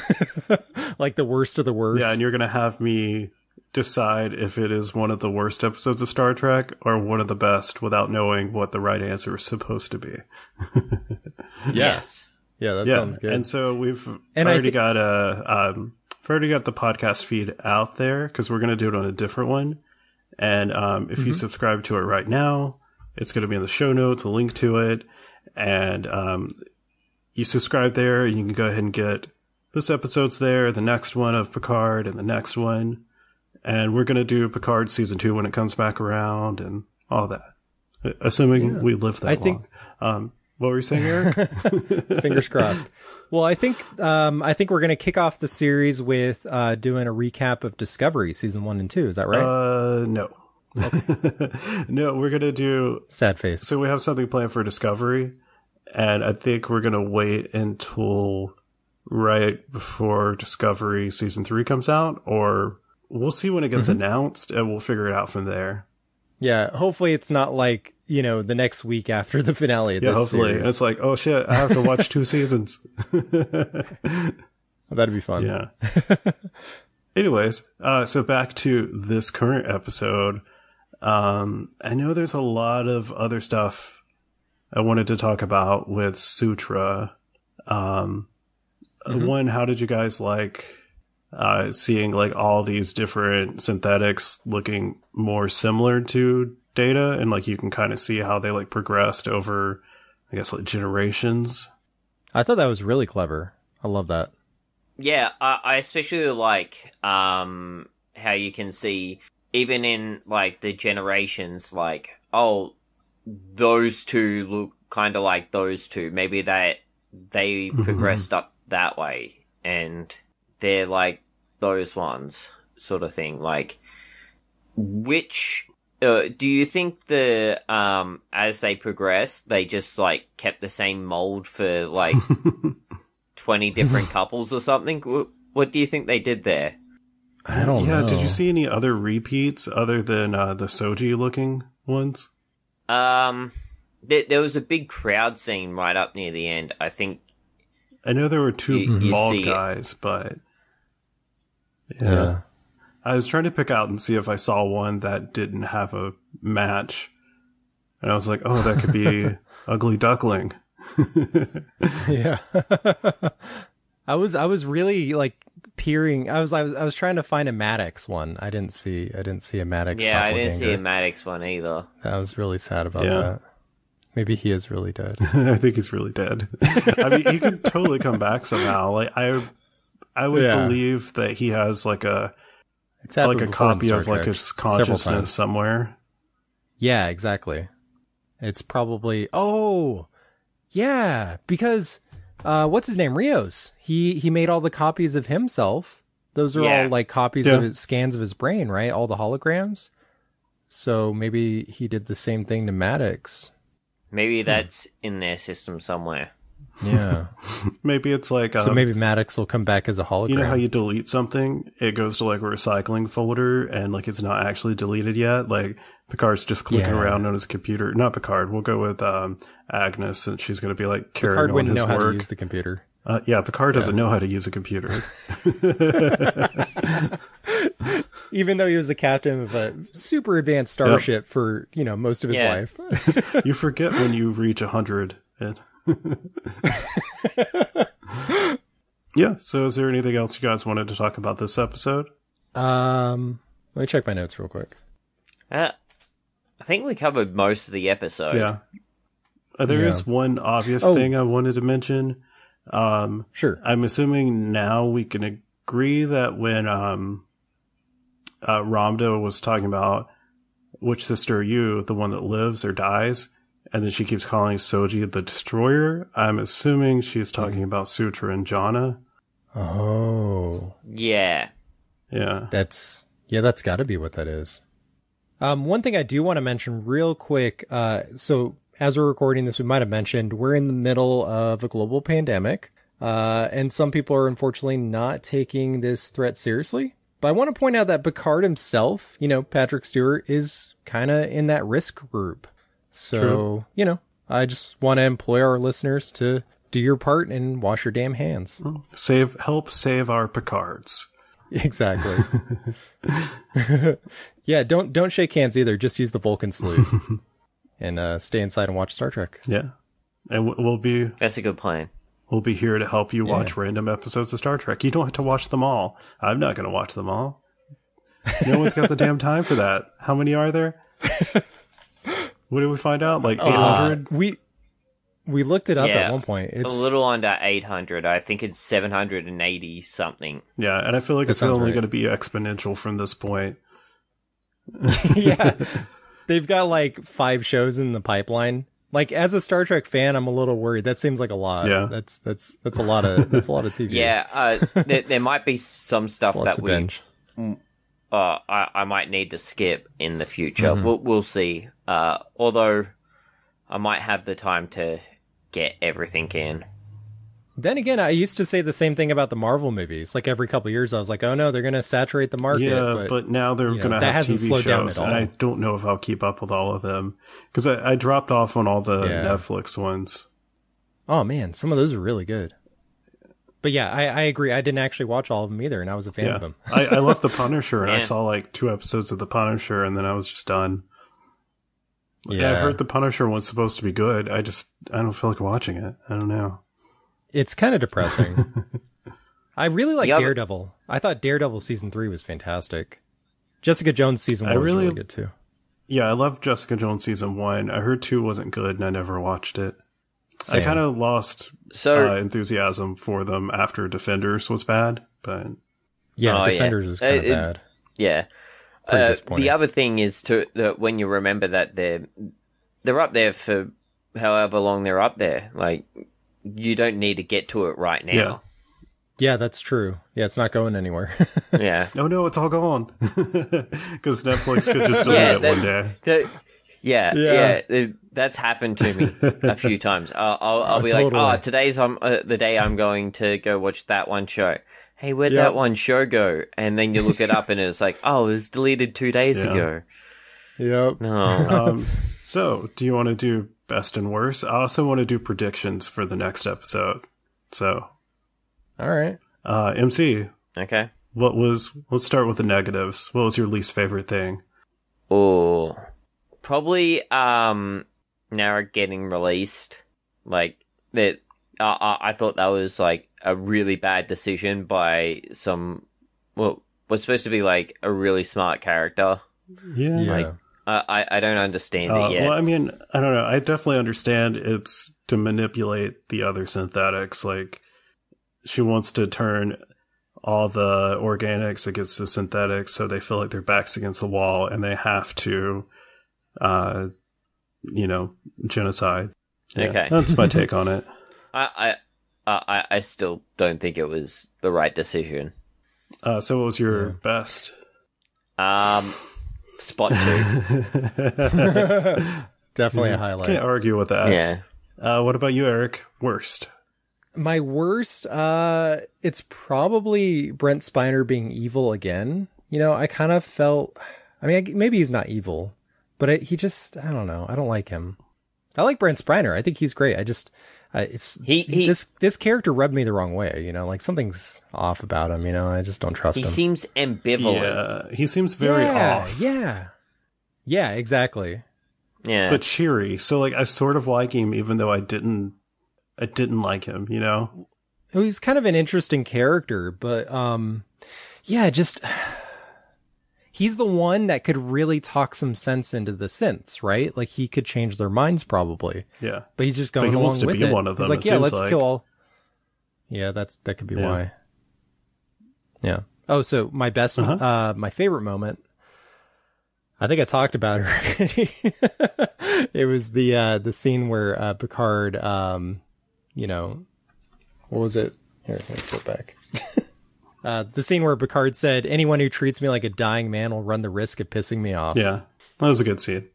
like the worst of the worst. Yeah. And you're going to have me decide if it is one of the worst episodes of Star Trek or one of the best without knowing what the right answer is supposed to be. Yes. yeah, that yeah. sounds good. And so we've And already thi- got a, um, we've already got the podcast feed out there because we're going to do it on a different one. And um, if Mm-hmm. you subscribe to it right now, it's going to be in the show notes, a link to it. And um, you subscribe there, you can go ahead and get this episode's there, the next one of Picard, and the next one. And we're going to do Picard season two when it comes back around and all that. Assuming we live that I think- long. Um, what were you saying, Eric? Fingers crossed. Well, I think um I think we're gonna kick off the series with uh doing a recap of Discovery season one and two. Is that right? Uh, no. no, we're gonna do. Sad face. So we have something planned for Discovery, and I think we're gonna wait until right before Discovery season three comes out, or we'll see when it gets announced, and we'll figure it out from there. Yeah, hopefully it's not like you know, the next week after the finale of Yeah, this hopefully. series. It's like, oh shit, I have to watch two seasons. That'd be fun. Yeah. Anyways, uh, so back to this current episode. Um, I know there's a lot of other stuff I wanted to talk about with Sutra. Um, one, how did you guys like, uh, seeing like all these different synthetics looking more similar to data and like you can kind of see how they like progressed over, I guess like generations. I thought that was really clever. I love that. Yeah, I, I especially like um how you can see even in like the generations, like oh, those two look kind of like those two. Maybe that they progressed up that way, and they're like those ones, sort of thing. Like, which uh, do you think the um as they progress, they just like kept the same mold for like 20 different couples or something. Wh- What do you think they did there? I don't yeah, know. did you see any other repeats other than uh, the Soji looking ones? Um, there, there was a big crowd scene right up near the end. I think. I know there were two You- you bald see it. guys, but yeah. Yeah. I was trying to pick out and see if I saw one that didn't have a match, and I was like, "Oh, that could be Ugly Duckling." yeah. I was I was really like peering. I was I was I was trying to find a Maddox one. I didn't see I didn't see a Maddox. Yeah, I didn't see a. Maddox one either. I was really sad about Yeah. that. Maybe he is really dead. I think he's really dead. I mean, he could totally come back somehow. Like I, I would Yeah. believe that he has like a It's happened like a copy of like his consciousness somewhere. Yeah, exactly. It's probably oh yeah because uh, what's his name Rios he he made all the copies of himself. Those are Yeah. all like copies Yeah. of his scans of his brain, right? All the holograms. So maybe he did the same thing to Maddox. Maybe that's in their system somewhere. Yeah. Maybe it's like um, so maybe Maddox will come back as a hologram. You know how you delete something, it goes to like a recycling folder and like it's not actually deleted yet. Like Picard's just clicking Yeah. around on his computer. Not Picard. We'll go with um, Agnes, and she's going to be like carrying Picard on wouldn't his know how to use the computer. uh, yeah, Picard doesn't know how to use a computer. Even though he was the captain of a super advanced starship for, you know, most of his Yeah. life. you forget when you reach a hundred. And yeah. So, is there anything else you guys wanted to talk about this episode? um let me check my notes real quick. Uh, I think we covered most of the episode. Yeah. Uh, there is Yeah. one obvious Oh. thing I wanted to mention. Um, Sure. I'm assuming now we can agree that when um, uh, Ramdha was talking about which sister are you, the one that lives or dies, and then she keeps calling Soji the destroyer, I'm assuming she's talking about Sutra and Jana. Oh. Yeah. Yeah. That's yeah, that's got to be what that is. Um, one thing I do want to mention real quick. Uh, so as we're recording this, we might have mentioned we're in the middle of a global pandemic, uh, and some people are unfortunately not taking this threat seriously. But I want to point out that Picard himself, you know, Patrick Stewart, is kind of in that risk group. So True. you know, I just want to employ our listeners to do your part and wash your damn hands. Save, help save our Picards. Exactly. yeah, don't don't shake hands either. Just use the Vulcan salute and uh, stay inside and watch Star Trek. Yeah. And we- we'll be That's a good plan. We'll be here to help you watch random episodes of Star Trek. You don't have to watch them all. I'm not going to watch them all. No one's got the damn time for that. How many are there? What did we find out? Like 800? Uh, we we looked it up Yeah. at one point. It's a little under 800. I think it's 780 something. yeah, and I feel like it's only right. going to be exponential from this point. yeah. They've got like five shows in the pipeline. Like as a Star Trek fan, I'm a little worried. That seems like a lot. Yeah. That's that's that's a lot of that's a lot of TV. Yeah, uh, there, there might be some stuff Lots that we binge. Uh, I, I might need to skip in the future. Mm-hmm. We'll, we'll see. Uh, although I might have the time to get everything in. Then again, I used to say the same thing about the Marvel movies. Like every couple years, I was like, "Oh no, they're going to saturate the market." Yeah, but, but, now they're going to that have hasn't TV slowed down shows, at and I don't know if I'll keep up with all of them because I, I dropped off on all the Yeah. Netflix ones. oh man, some of those are really good. But yeah, I, I agree. I didn't actually watch all of them either, and I was a fan Yeah, of them. I, I left The Punisher, and I saw like two episodes of The Punisher, and then I was just done. Like, I heard The Punisher was supposed to be good. I just I don't feel like watching it. I don't know. It's kind of depressing. I really like Yeah, Daredevil. I thought Daredevil season three was fantastic. Jessica Jones season I one was really- really good too. Yeah, I loved Jessica Jones season one. I heard two wasn't good, and I never watched it. I kind of lost So uh, enthusiasm for them after Defenders was bad, but yeah, Oh, yeah. Defenders is kind of Uh, it- bad. yeah. Uh, the other thing is to that when you remember that they're they're up there for however long they're up there. Like you don't need to get to it right now. Yeah, Yeah, that's true. Yeah, it's not going anywhere. Yeah. oh no, it's all gone because Netflix could just delete Yeah, it that- one day. The- yeah, Yeah. yeah, it- that's happened to me a few times. I'll, I'll, I'll Oh, be like, "Oh, today's um, uh, the day I'm going to go watch that one show." Hey, where'd Yep. that one show go? And then you look it up, and it's like, "Oh, it was deleted two days Yeah. ago." yep. No, Um, so, do you want to do best and worst? I also want to do predictions for the next episode. So, All right. uh, MC, okay. what was? Let's start with the negatives. What was your least favorite thing? Oh, probably um, Narek getting released. Like that, I I thought that was like a really bad decision by some. Well, was supposed to be like a really smart character. Yeah. Yeah. Like, I I, I don't understand Uh, it yet. well, I mean, I don't know. I definitely understand it's to manipulate the other synthetics. Like, she wants to turn all the organics against the synthetics, so they feel like their backs against the wall, and they have to, uh, you know, genocide. Yeah, Okay. that's my take on it. I, I I I still don't think it was the right decision. Uh, so, what was your Yeah. best? Um, spot two. Definitely a highlight. Can't argue with that. yeah. Uh, what about you, Eric? Worst. My worst, uh, it's probably Brent Spiner being evil again. You know, I kind of felt, I mean, maybe he's not evil, but I, he just, I don't know. I don't like him. I like Brent Spiner. I think he's great. I just, uh, it's, He- he- this, this character rubbed me the wrong way. You know, like something's off about him. You know, I just don't trust He him. He seems ambivalent. Yeah, he seems very yeah, off. Yeah. Yeah, exactly. Yeah. but cheery. So like I sort of like him even though I didn't I didn't like him, you know? He's kind of an interesting character, but um yeah, just he's the one that could really talk some sense into the synths, right? Like he could change their minds probably. Yeah. But he's just going he along wants to be it. one of He's them, like, it yeah, seems let's like." kill all. Yeah, that's that could be Yeah. why. Yeah. Oh, so my best, Uh-huh. uh, my favorite moment. I think I talked about it already. it was the uh, the scene where uh, Picard, um, you know, what was it? Here, let me flip back. uh, the scene where Picard said, "Anyone who treats me like a dying man will run the risk of pissing me off." Yeah. That was a good scene.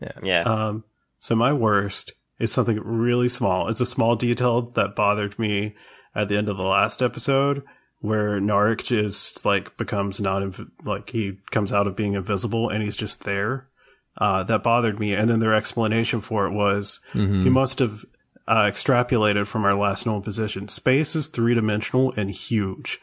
yeah. Yeah. Um so my worst is something really small. It's a small detail that bothered me at the end of the last episode where Narek just like becomes not inv- like he comes out of being invisible and he's just there. Uh, that bothered me. And then their explanation for it was he must have uh, extrapolated from our last known position. Space is three dimensional and huge.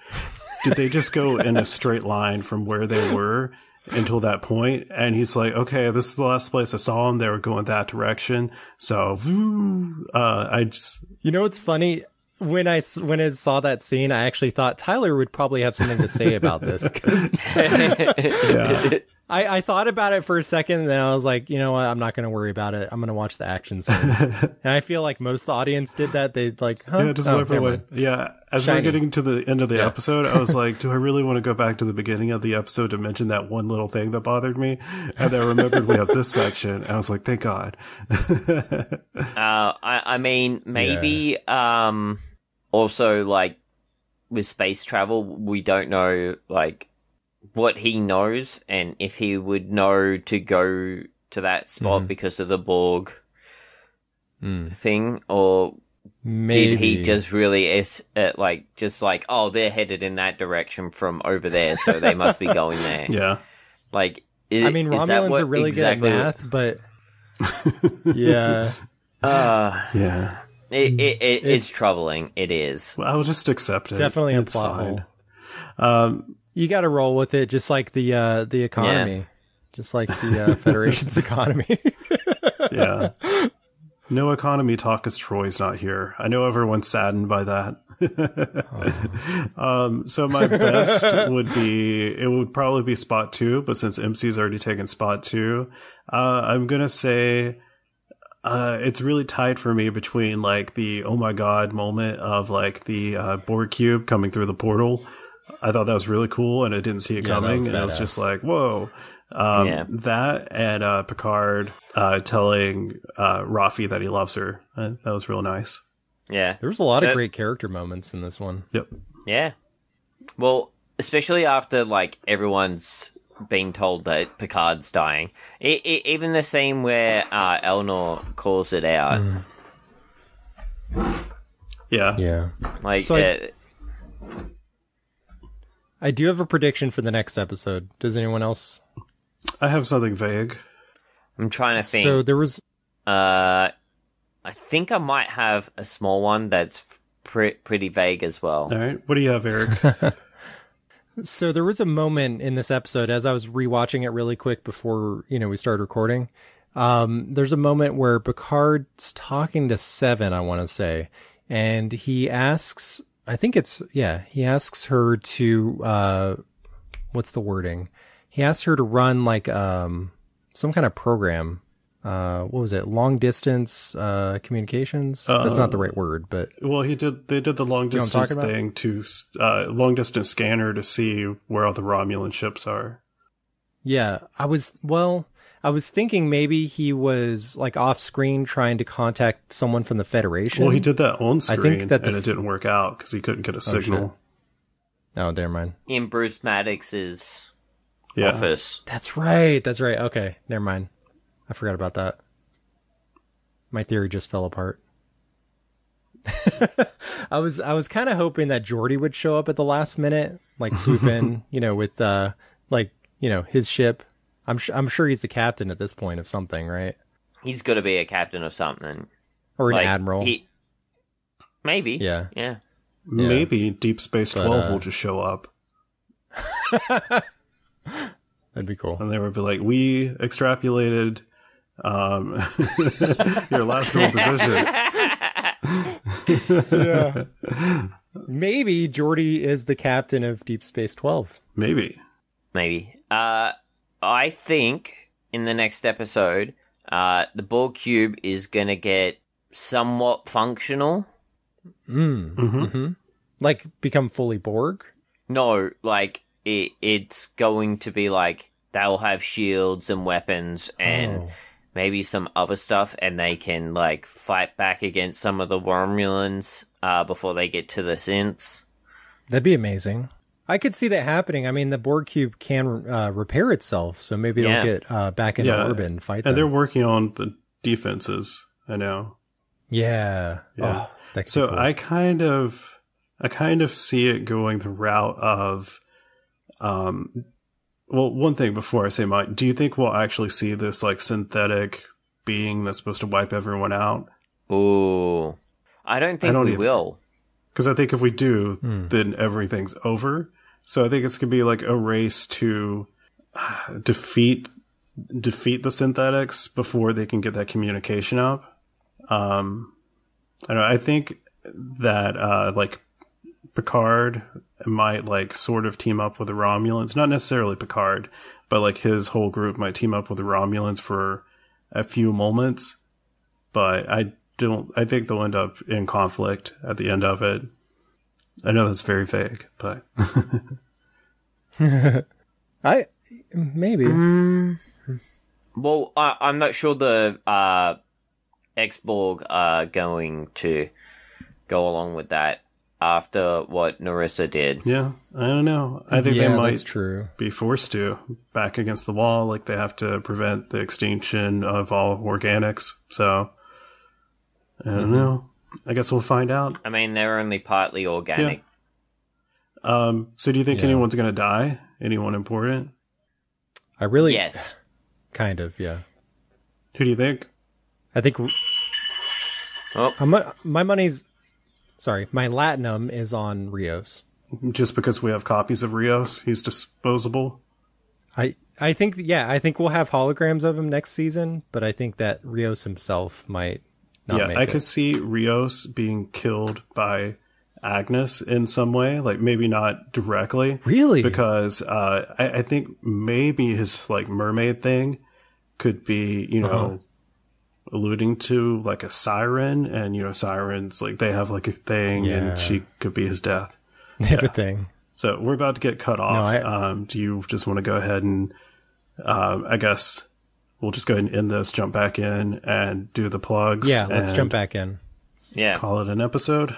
Did they just go in a straight line from where they were until that point? And he's like, okay, this is the last place I saw them. They were going that direction. So, uh, I just, You know what's funny? When I s- when I saw that scene, I actually thought Tyler would probably have something to say about this. yeah. I, I thought about it for a second, and then I was like, you know what? I'm not going to worry about it. I'm going to watch the action scene. and I feel like most of the audience did that. They like, huh? Yeah, just Oh, wipe it away. Yeah, as Shiny. we're getting to the end of the Yeah. episode, I was like, do I really want to go back to the beginning of the episode to mention that one little thing that bothered me? And then I remembered we have this section, and I was like, thank God. Uh, I, I mean, maybe um, also like with space travel, we don't know like what he knows and if he would know to go to that spot Mhm. because of the Borg Mm. thing, or Maybe. did he just really is uh, like just like oh they're headed in that direction from over there, so they must be going there. Yeah. Like i- I mean, is that Romulans what are really exactly good at math, but yeah, Uh, Yeah. it, it, it, it's troubling. It is. Well, I'll just accept it. definitely a It's plot fine. hole. Um, You got to roll with it, just like the uh, the economy, just like the uh, Federation's economy. yeah. No economy talk as Troy's not here. I know everyone's saddened by that. um, so my best would be it would probably be spot two, but since MC's already taken spot two, uh, I'm gonna say uh, it's really tied for me between like the oh my god moment of like the uh, Borg cube coming through the portal. I thought that was really cool, and I didn't see it Yeah, coming, was and I was just like, "Whoa!" Um, Yeah. That and uh, Picard uh, telling uh, Raffi that he loves her. Uh, that was real nice. Yeah. there was a lot of great character moments in this one. Yep. Yeah. Well, especially after like everyone's been told that Picard's dying. I I even the scene where uh, Elnor calls it out, Yeah. Yeah, like So uh, I do have a prediction for the next episode. Does anyone else? I have something vague. I'm trying to think. So there was Uh, I think I might have a small one that's pre- pretty vague as well. All right. What do you have, Eric? So there was a moment in this episode as I was rewatching it really quick before, you know, we started recording. Um, there's a moment where Picard's talking to Seven, I want to say, and he asks, I think it's, yeah, he asks her to, uh, what's the wording? He asks her to run like, um, some kind of program. Uh, what was it? Long distance, uh, communications? That's not the right word, but well, he did. They did the long know distance thing to uh, long distance scanner to see where all the Romulan ships are. Yeah, I was well, I was thinking maybe he was like off screen trying to contact someone from the Federation. Well, he did that on I screen, think that and f- it didn't work out because he couldn't get a signal. Oh, never mind. In Bruce Maddox's yeah. office. That's right. That's right. Okay, never mind. I forgot about that. My theory just fell apart. I was I was kind of hoping that Geordi would show up at the last minute, like swoop in, you know, with uh like, you know, his ship. I'm sh- I'm sure he's the captain at this point of something, right? He's got to be a captain of something. Or an like, admiral. he- maybe. Yeah. Yeah. Maybe Deep Space But, Twelve uh, will just show up, That'd be cool. and they would be like, "We extrapolated um, your last known position." Yeah. Maybe Geordi is the captain of Deep Space 12. Maybe. Maybe. Uh, I think in the next episode, uh, the Borg cube is gonna get somewhat functional. Mm. hmm Like become fully Borg? No, like it, it's going to be like they'll have shields and weapons and Oh. maybe some other stuff, and they can like fight back against some of the Romulans uh, before they get to the synths. That'd be amazing. I could see that happening. I mean, the Borg cube can uh, repair itself, so maybe Yeah. it'll get uh, back into Yeah, orbit and fight And they're working on the defenses. I know. Yeah. Yeah. Oh, So cool. I kind of, I kind of see it going the route of, um, well, one thing before I say mine, do you think we'll actually see this like synthetic being that's supposed to wipe everyone out? Oh, I don't think don't we either. will. Because I think if we do, Hmm. then everything's over. So I think it's gonna be like a race to uh, defeat defeat the synthetics before they can get that communication up. Um, I don't know. I think that uh, like Picard might like sort of team up with the Romulans, not necessarily Picard, but like his whole group might team up with the Romulans for a few moments. But I don't. I think they'll end up in conflict at the end of it. I know that's very vague, but I maybe. Well, I, I'm not sure the uh, X-Borg are going to go along with that after what Narissa did. yeah, I don't know. I think yeah, they might true. be forced to back against the wall, like they have to prevent the extinction of all organics. So I don't know. I guess we'll find out. I mean, they're only partly organic. Yeah. Um, so do you think Yeah. anyone's going to die? Anyone important? I really, Yes. kind of, yeah. Who do you think? I think Oh, uh, my, my money's, sorry, my latinum is on Rios. Just because we have copies of Rios, he's disposable. I I think yeah, I think we'll have holograms of him next season, but I think that Rios himself might not yeah, I it. could see Rios being killed by Agnes in some way, like maybe not directly. Really? Because uh, I, I think maybe his like mermaid thing could be, you know, Uh-huh. alluding to like a siren, and you know, sirens like they have like a thing, Yeah. and she could be his death. everything. So we're about to get cut off. I- um, do you just want to go ahead and, um, I guess we'll just go ahead and end this, jump back in, and do the plugs. Yeah, let's jump back in. yeah. Call it an episode.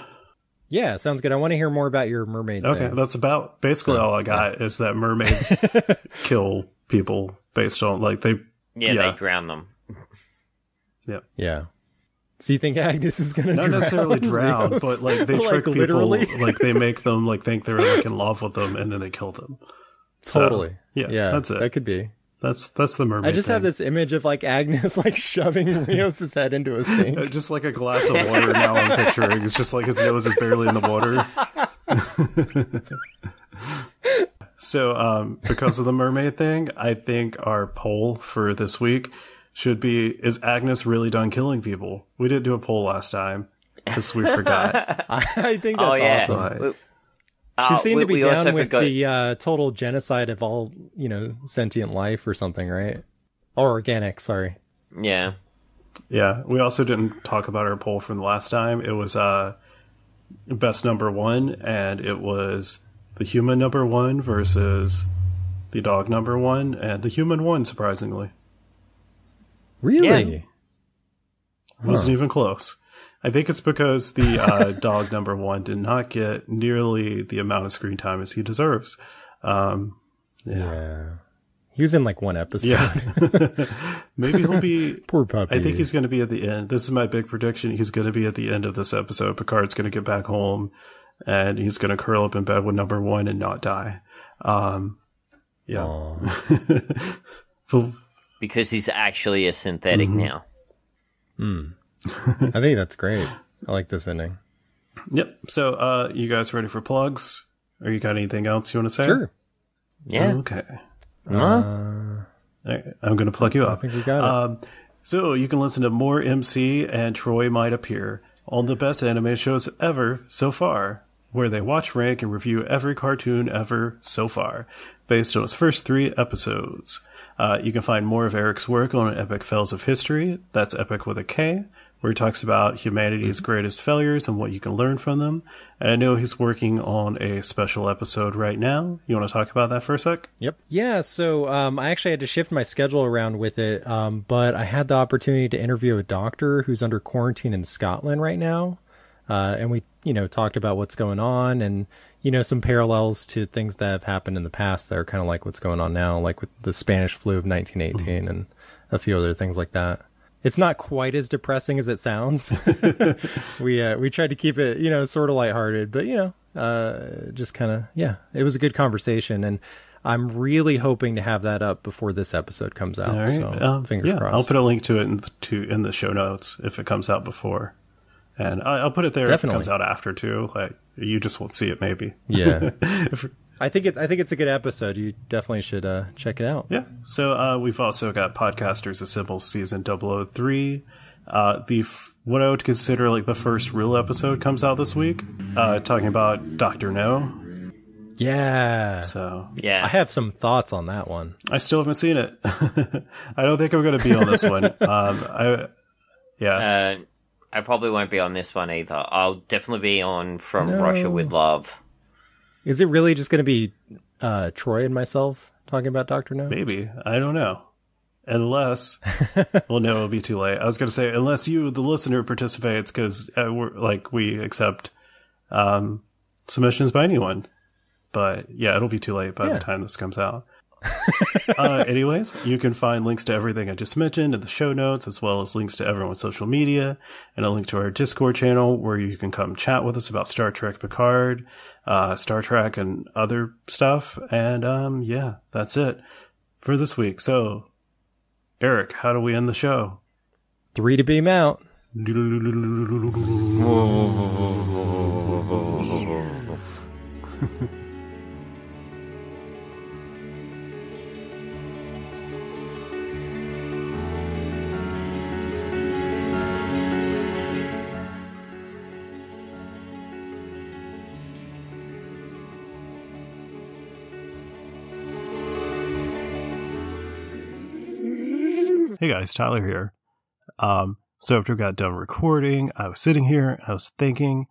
Yeah, sounds good. I want to hear more about your mermaid. Okay, thing. that's about basically all I got is that mermaids kill people based on like they. Yeah, Yeah. they drown them. Yeah. Yeah. So you think Agnes is gonna Not drown necessarily drown, Rios? but like they Like, trick people, literally? like they make them like think they're like in love with them, and then they kill them. So, totally. yeah, yeah, that's it. That could be. That's that's the mermaid. I just have this image of like Agnes like shoving Rios's head into a Uh, sink. just like a glass of water now I'm picturing. It's just like his nose is barely in the water. so, um, because of the mermaid thing, I think our poll for this week should be Is Agnes really done killing people? We didn't do a poll last time because we forgot. I think Oh that's yeah. awesome. Right. We- She uh, seemed we- to be we also down with forgot- the uh, total genocide of all, you know, sentient life or something, right? Or organic, sorry. Yeah. Yeah, we also didn't talk about our poll from the last time. It was uh, best number one, and it was the human number one versus the dog number one, and the human one, surprisingly. Really? wasn't even close. I think it's because the uh, dog number one did not get nearly the amount of screen time as he deserves. Um, Yeah. yeah. He was in like one episode. Yeah. Maybe he'll be. Poor puppy. I think he's going to be at the end. This is my big prediction. He's going to be at the end of this episode. Picard's going to get back home and he's going to curl up in bed with number one and not die. Um, yeah. Because he's actually a synthetic Mm-hmm. now. I think that's great. I like this ending. yep. So, uh, you guys ready for plugs? Or you got anything else you want to say? Sure. Yeah. Okay. Huh? All right, I'm going to plug you up. I think we got it. Um, so you can listen to more MC and Troy might appear on the best anime shows ever so far, where they watch, rank, and review every cartoon ever so far, based on its first three episodes. Uh, you can find more of Eric's work on Epic Fails of History. That's Epic with a K, where he talks about humanity's greatest failures and what you can learn from them. And I know he's working on a special episode right now. You want to talk about that for a sec? Yep. Yeah. So um, I actually had to shift my schedule around with it, um, but I had the opportunity to interview a doctor who's under quarantine in Scotland right now, uh, and we, you know, talked about what's going on and you know some parallels to things that have happened in the past that are kind of like what's going on now, like with the Spanish flu of 1918 and a few other things like that. It's not quite as depressing as it sounds. we uh, we tried to keep it, you know, sort of lighthearted, but you know, uh, just kind of yeah, it was a good conversation, and I'm really hoping to have that up before this episode comes out. Right. So Um, fingers yeah, crossed. I'll put a link to it in the, to in the show notes if it comes out before, and I, I'll put it there Definitely. if it comes out after too. Like you just won't see it, maybe. yeah, If- I think it's I think it's a good episode. You definitely should uh, check it out. yeah. So uh, we've also got Podcasters Assemble season 003. Uh, the f- what I would consider like the first real episode comes out this week, uh, talking about Doctor No. Yeah. So Yeah. I have some thoughts on that one. I still haven't seen it. I don't think I'm going to be on this one. Um, I yeah. Uh, I probably won't be on this one either. I'll definitely be on From No. Russia with Love. Is it really just going to be uh, Troy and myself talking about Doctor No? Maybe. I don't know. Unless, well, no, it'll be too late. I was going to say, unless you, the listener, participates, because uh, we're like we accept um, submissions by anyone. But yeah, it'll be too late by Yeah. the time this comes out. uh, anyways, you can find links to everything I just mentioned in the show notes, as well as links to everyone's social media and a link to our Discord channel where you can come chat with us about Star Trek Picard, uh, Star Trek, and other stuff. And um, yeah, that's it for this week. So, Eric, how do we end the show? Three to beam out. guys, Tyler here. Um, so after we got done recording, I was sitting here, I was thinking,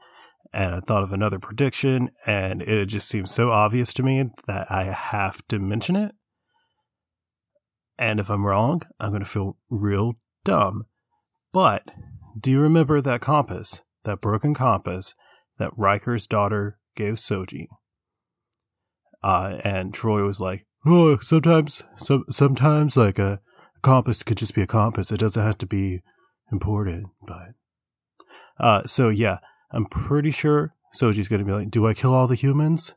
and I thought of another prediction, and it just seems so obvious to me that I have to mention it. And if I'm wrong, I'm going to feel real dumb. But do you remember that compass, that broken compass that Riker's daughter gave Soji? Uh, and Troy was like, "Oh, sometimes, so, sometimes, like a compass could just be a compass. It doesn't have to be imported." But, uh, so yeah, I'm pretty sure Soji's gonna be like, "Do I kill all the humans?"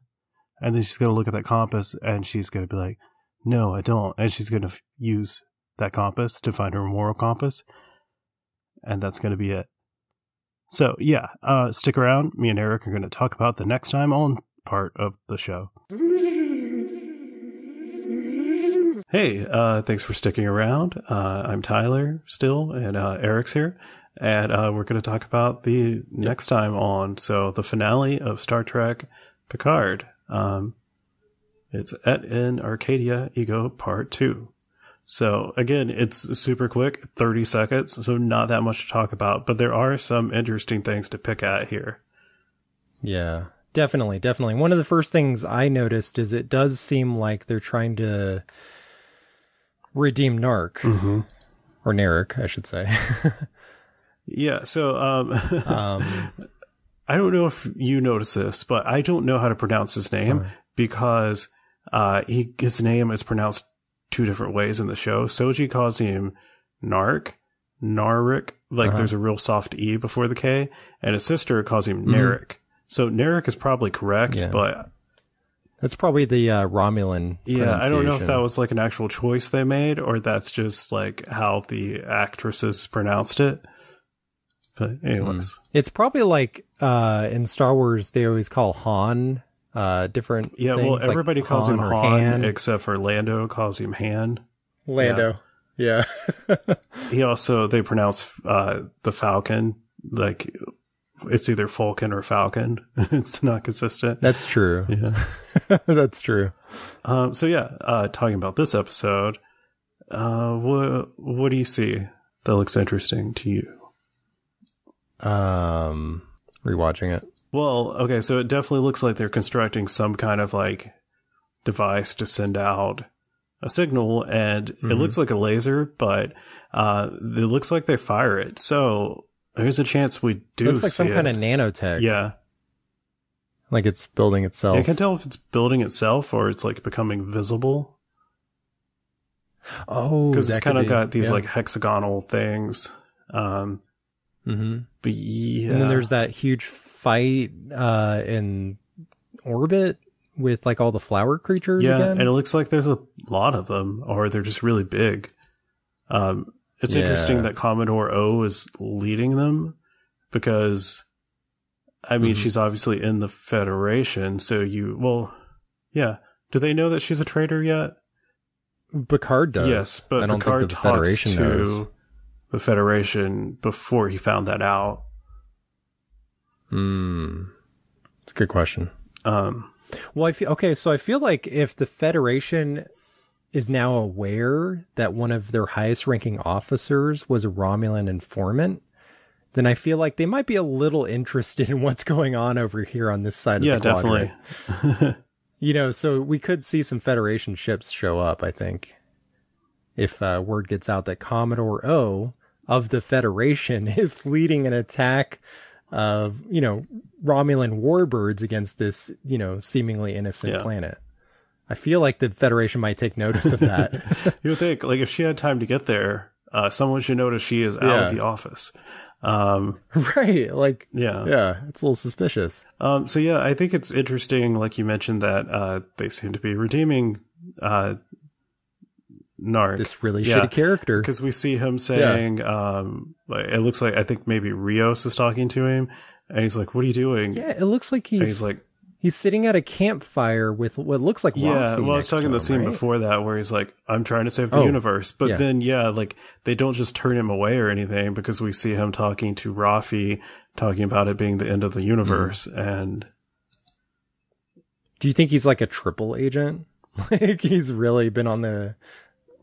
And then she's gonna look at that compass, and she's gonna be like, "No, I don't." And she's gonna f- use that compass to find her moral compass, and that's gonna be it. So yeah, uh, stick around. Me and Eric are gonna talk about the next time on part of the show. Hey, uh, thanks for sticking around. Uh, I'm Tyler still, and uh, Eric's here, and uh, we're going to talk about the next time on. So the finale of Star Trek Picard. Um, it's Et in Arcadia Ego Part Two. So again, it's super quick, 30 seconds, so not that much to talk about, but there are some interesting things to pick at here. Yeah, definitely, definitely. One of the first things I noticed is it does seem like they're trying to redeem Nark Mm-hmm. or Narek, I should say. Yeah, so um, um, I don't know if you notice this, but I don't know how to pronounce his name because uh, he his name is pronounced two different ways in the show. Soji calls him Nark, Narik, like Uh-huh. there's a real soft E before the K, and his sister calls him Mhm. Narek. So Narek is probably correct, Yeah. but that's probably the uh, Romulan. yeah, I don't know if that was like an actual choice they made or that's just like how the actresses pronounced it. But anyways, It's probably like uh, in Star Wars they always call Han uh, different. yeah, things, well, like everybody calls him Han, Han. except for Lando calls him Han. Lando. Yeah. He also they pronounce uh, the Falcon like it's either Falcon or Falcon. it's not consistent. That's true. Yeah. That's true. Um, so yeah, uh, talking about this episode, uh, what what do you see that looks interesting to you? Um, rewatching it. Well, okay, so it definitely looks like they're constructing some kind of like device to send out a signal, and it Mhm. looks like a laser, but uh, it looks like they fire it. So there's a chance we do. Looks like some see kind of nanotech. yeah. Like it's building itself. I can't tell if it's building itself or it's like becoming visible oh, because it's kind of got these yeah. like hexagonal things. Um, mm-hmm. but yeah, And then there's that huge fight uh, in orbit with like all the flower creatures yeah, again. and it looks like there's a lot of them, or they're just really big. Um, it's interesting that Commodore O is leading them because, I mean, Mhm. she's obviously in the Federation. So you, well, yeah. Do they know that she's a traitor yet? Picard does. Yes, but I don't Picard the talked Federation to knows. the Federation before he found that out. Hmm. It's a good question. Um, Well, I feel okay. So I feel like if the Federation is now aware that one of their highest ranking officers was a Romulan informant, then I feel like they might be a little interested in what's going on over here on this side yeah, of the quadrant. definitely. You know, so we could see some Federation ships show up, I think. If uh, word gets out that Commodore O of the Federation is leading an attack of, you know, Romulan warbirds against this, you know, seemingly innocent Yeah. planet. I feel like the Federation might take notice of that. you would think, like, if she had time to get there, uh, someone should notice she is out Yeah. of the office. Um, right. Like, yeah. yeah, it's a little suspicious. Um, so yeah, I think it's interesting, like you mentioned, that uh, they seem to be redeeming uh, Narc. This really Yeah. shitty character. because we see him saying, um, it looks like I think maybe Rios is talking to him, and he's like, "What are you doing?" Yeah, it looks like And he's he's like, he's sitting at a campfire with what looks like "Yeah." Well, I was to talking the him, scene right? before that where he's like, "I'm trying to save the Oh, universe," but yeah. then yeah, like they don't just turn him away or anything because we see him talking to Raffi, talking about it being the end of the universe, Mm-hmm. and Do you think he's like a triple agent? Like he's really been on the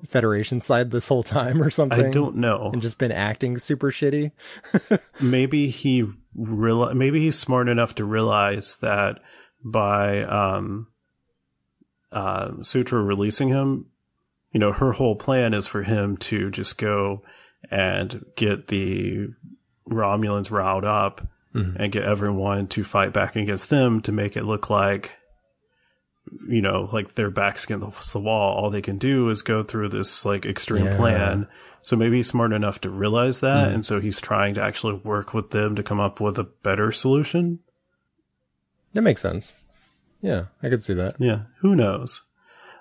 Federation side this whole time or something? I don't know. And just been acting super shitty. maybe he real maybe he's smart enough to realize that by um uh Sutra releasing him, you know, her whole plan is for him to just go and get the Romulans riled up and get everyone to fight back against them to make it look like you know, like their backs against the wall. All they can do is go through this like extreme Yeah. plan. So maybe he's smart enough to realize that. And so he's trying to actually work with them to come up with a better solution. That makes sense. Yeah, I could see that. Yeah. Who knows?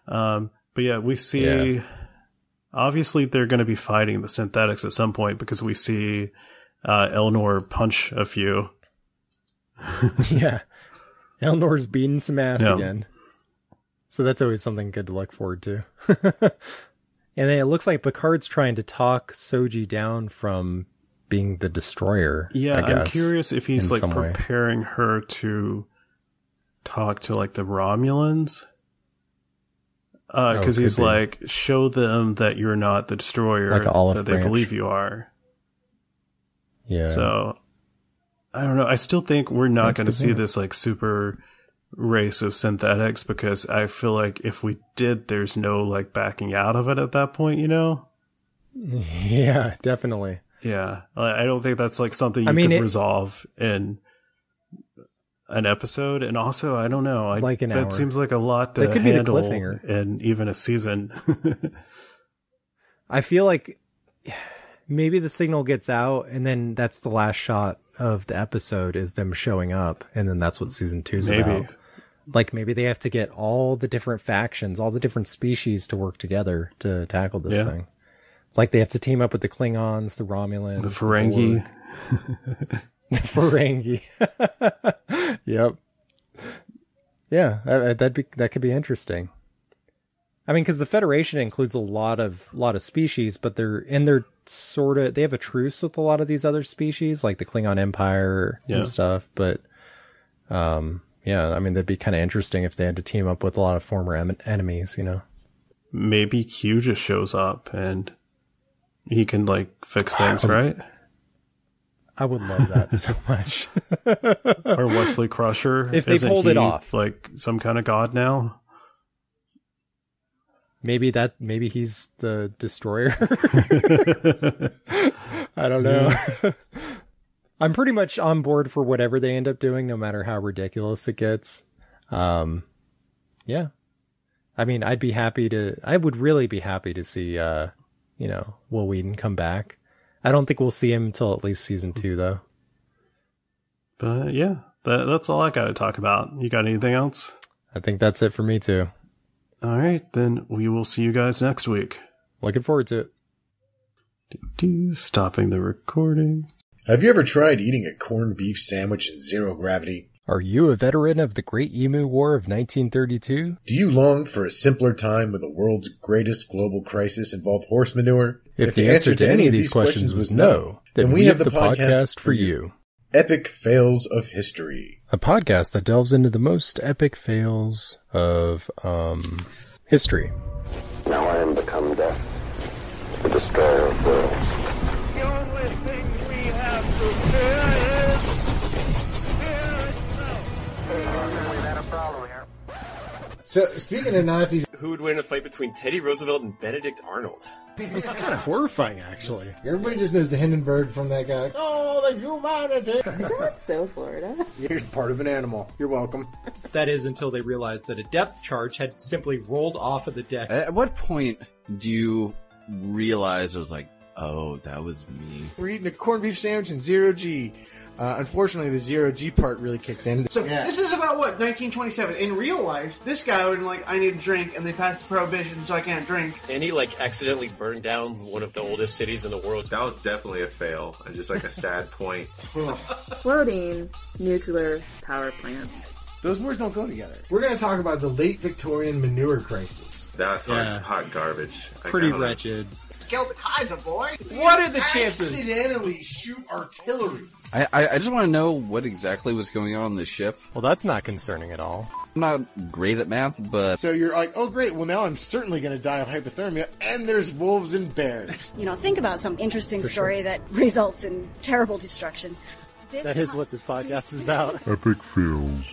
Um, but yeah, we see, Yeah. obviously they're going to be fighting the synthetics at some point because we see, uh, Elnor punch a few. yeah. Elnor's beating some ass Yeah. again. So that's always something good to look forward to. and then it looks like Picard's trying to talk Soji down from being the destroyer. Yeah, I'm curious if he's like some way. preparing her to talk to like the Romulans. Uh, Oh, he's be. like, show them that you're not the destroyer Like that they branch. believe you are. Yeah. So I don't know. I still think we're not going to see this like super race of synthetics because I feel like if we did, there's no like backing out of it at that point, you know? yeah, definitely. Yeah. I don't think that's like something you I mean, could it- resolve in an episode. And also, I don't know. I, Like an that hour. seems like a lot to That could be the handle cliffhanger. in even a season. I feel like maybe the signal gets out and then that's the last shot of the episode is them showing up and then that's what season two is Maybe. about. Like maybe they have to get all the different factions, all the different species to work together to tackle this Yeah. thing. Like they have to team up with the Klingons, the Romulans, the Ferengi. Borg, the Ferengi. yep. Yeah, that that'd be that could be interesting. I mean, because the Federation includes a lot of lot of species, but they're and they're sort of they have a truce with a lot of these other species, like the Klingon Empire Yeah. and stuff. But, um, yeah, I mean, that'd be kind of interesting if they had to team up with a lot of former em- enemies. You know, Maybe Q just shows up and he can like fix things, right? I would love that so much. or Wesley Crusher. If they Isn't pulled it off. like some kind of god now. maybe that maybe he's the destroyer. I don't know. I'm pretty much on board for whatever they end up doing, no matter how ridiculous it gets. Um, yeah. I mean, I'd be happy to. I would really be happy to see, uh, you know, Wil Wheaton come back. I don't think we'll see him until at least season two, though. But yeah, that, that's all I got to talk about. You got anything else? I think that's it for me too. All right, then we will see you guys next week. Looking forward to it. Do stopping the recording. Have you ever tried eating a corned beef sandwich in zero gravity? Are you a veteran of the Great Emu War of 1932? Do you long for a simpler time when the world's greatest global crisis involved horse manure? If, the, answer to any of these questions was no, then we have the podcast for you. Epic Fails of History. A podcast that delves into the most epic fails of um history. Now I am become death, the destroyer of worlds. So speaking of Nazis, Who would win a fight between Teddy Roosevelt and Benedict Arnold? It's kind of horrifying, actually. everybody just knows the Hindenburg from that guy. Like, oh, the humanity. That's so Florida. You're part of an animal. You're welcome. That is until they realized that a depth charge had simply rolled off of the deck. At what point do you realize it was like, oh, that was me? We're eating a corned beef sandwich in zero G. Uh, unfortunately, the zero G part really kicked in. So this is about what 1927. In real life, this guy would be like, "I need a drink," and they passed the prohibition, so I can't drink. And he like accidentally burned down one of the oldest cities in the world. That was definitely a fail, and just like a sad point. Floating nuclear power plants. Those words don't go together. We're going to talk about the late Victorian manure crisis. That's Yeah. hot garbage. I Pretty wretched. Kill the Kaiser, boy. What are the chances? Accidentally shoot artillery. I, I, I just want to know what exactly was going on on the ship. Well, that's not concerning at all. I'm not great at math, but So you're like, oh great, well now I'm certainly going to die of hypothermia, and there's wolves and bears. You know, think about some interesting story that results in terrible destruction. This That is what this podcast is about. Epic fails.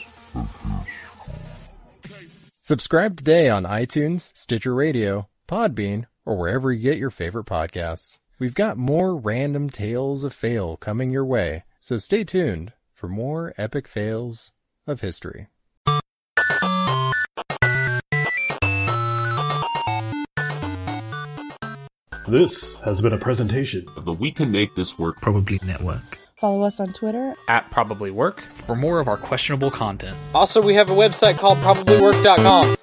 Subscribe today on iTunes, Stitcher Radio, Podbean, or wherever you get your favorite podcasts. We've got more random tales of fail coming your way, so stay tuned for more epic fails of history. This has been a presentation of the We Can Make This Work Probably Network. Follow us on Twitter At Probably Work for more of our questionable content. Also, we have a website called probablywork.com.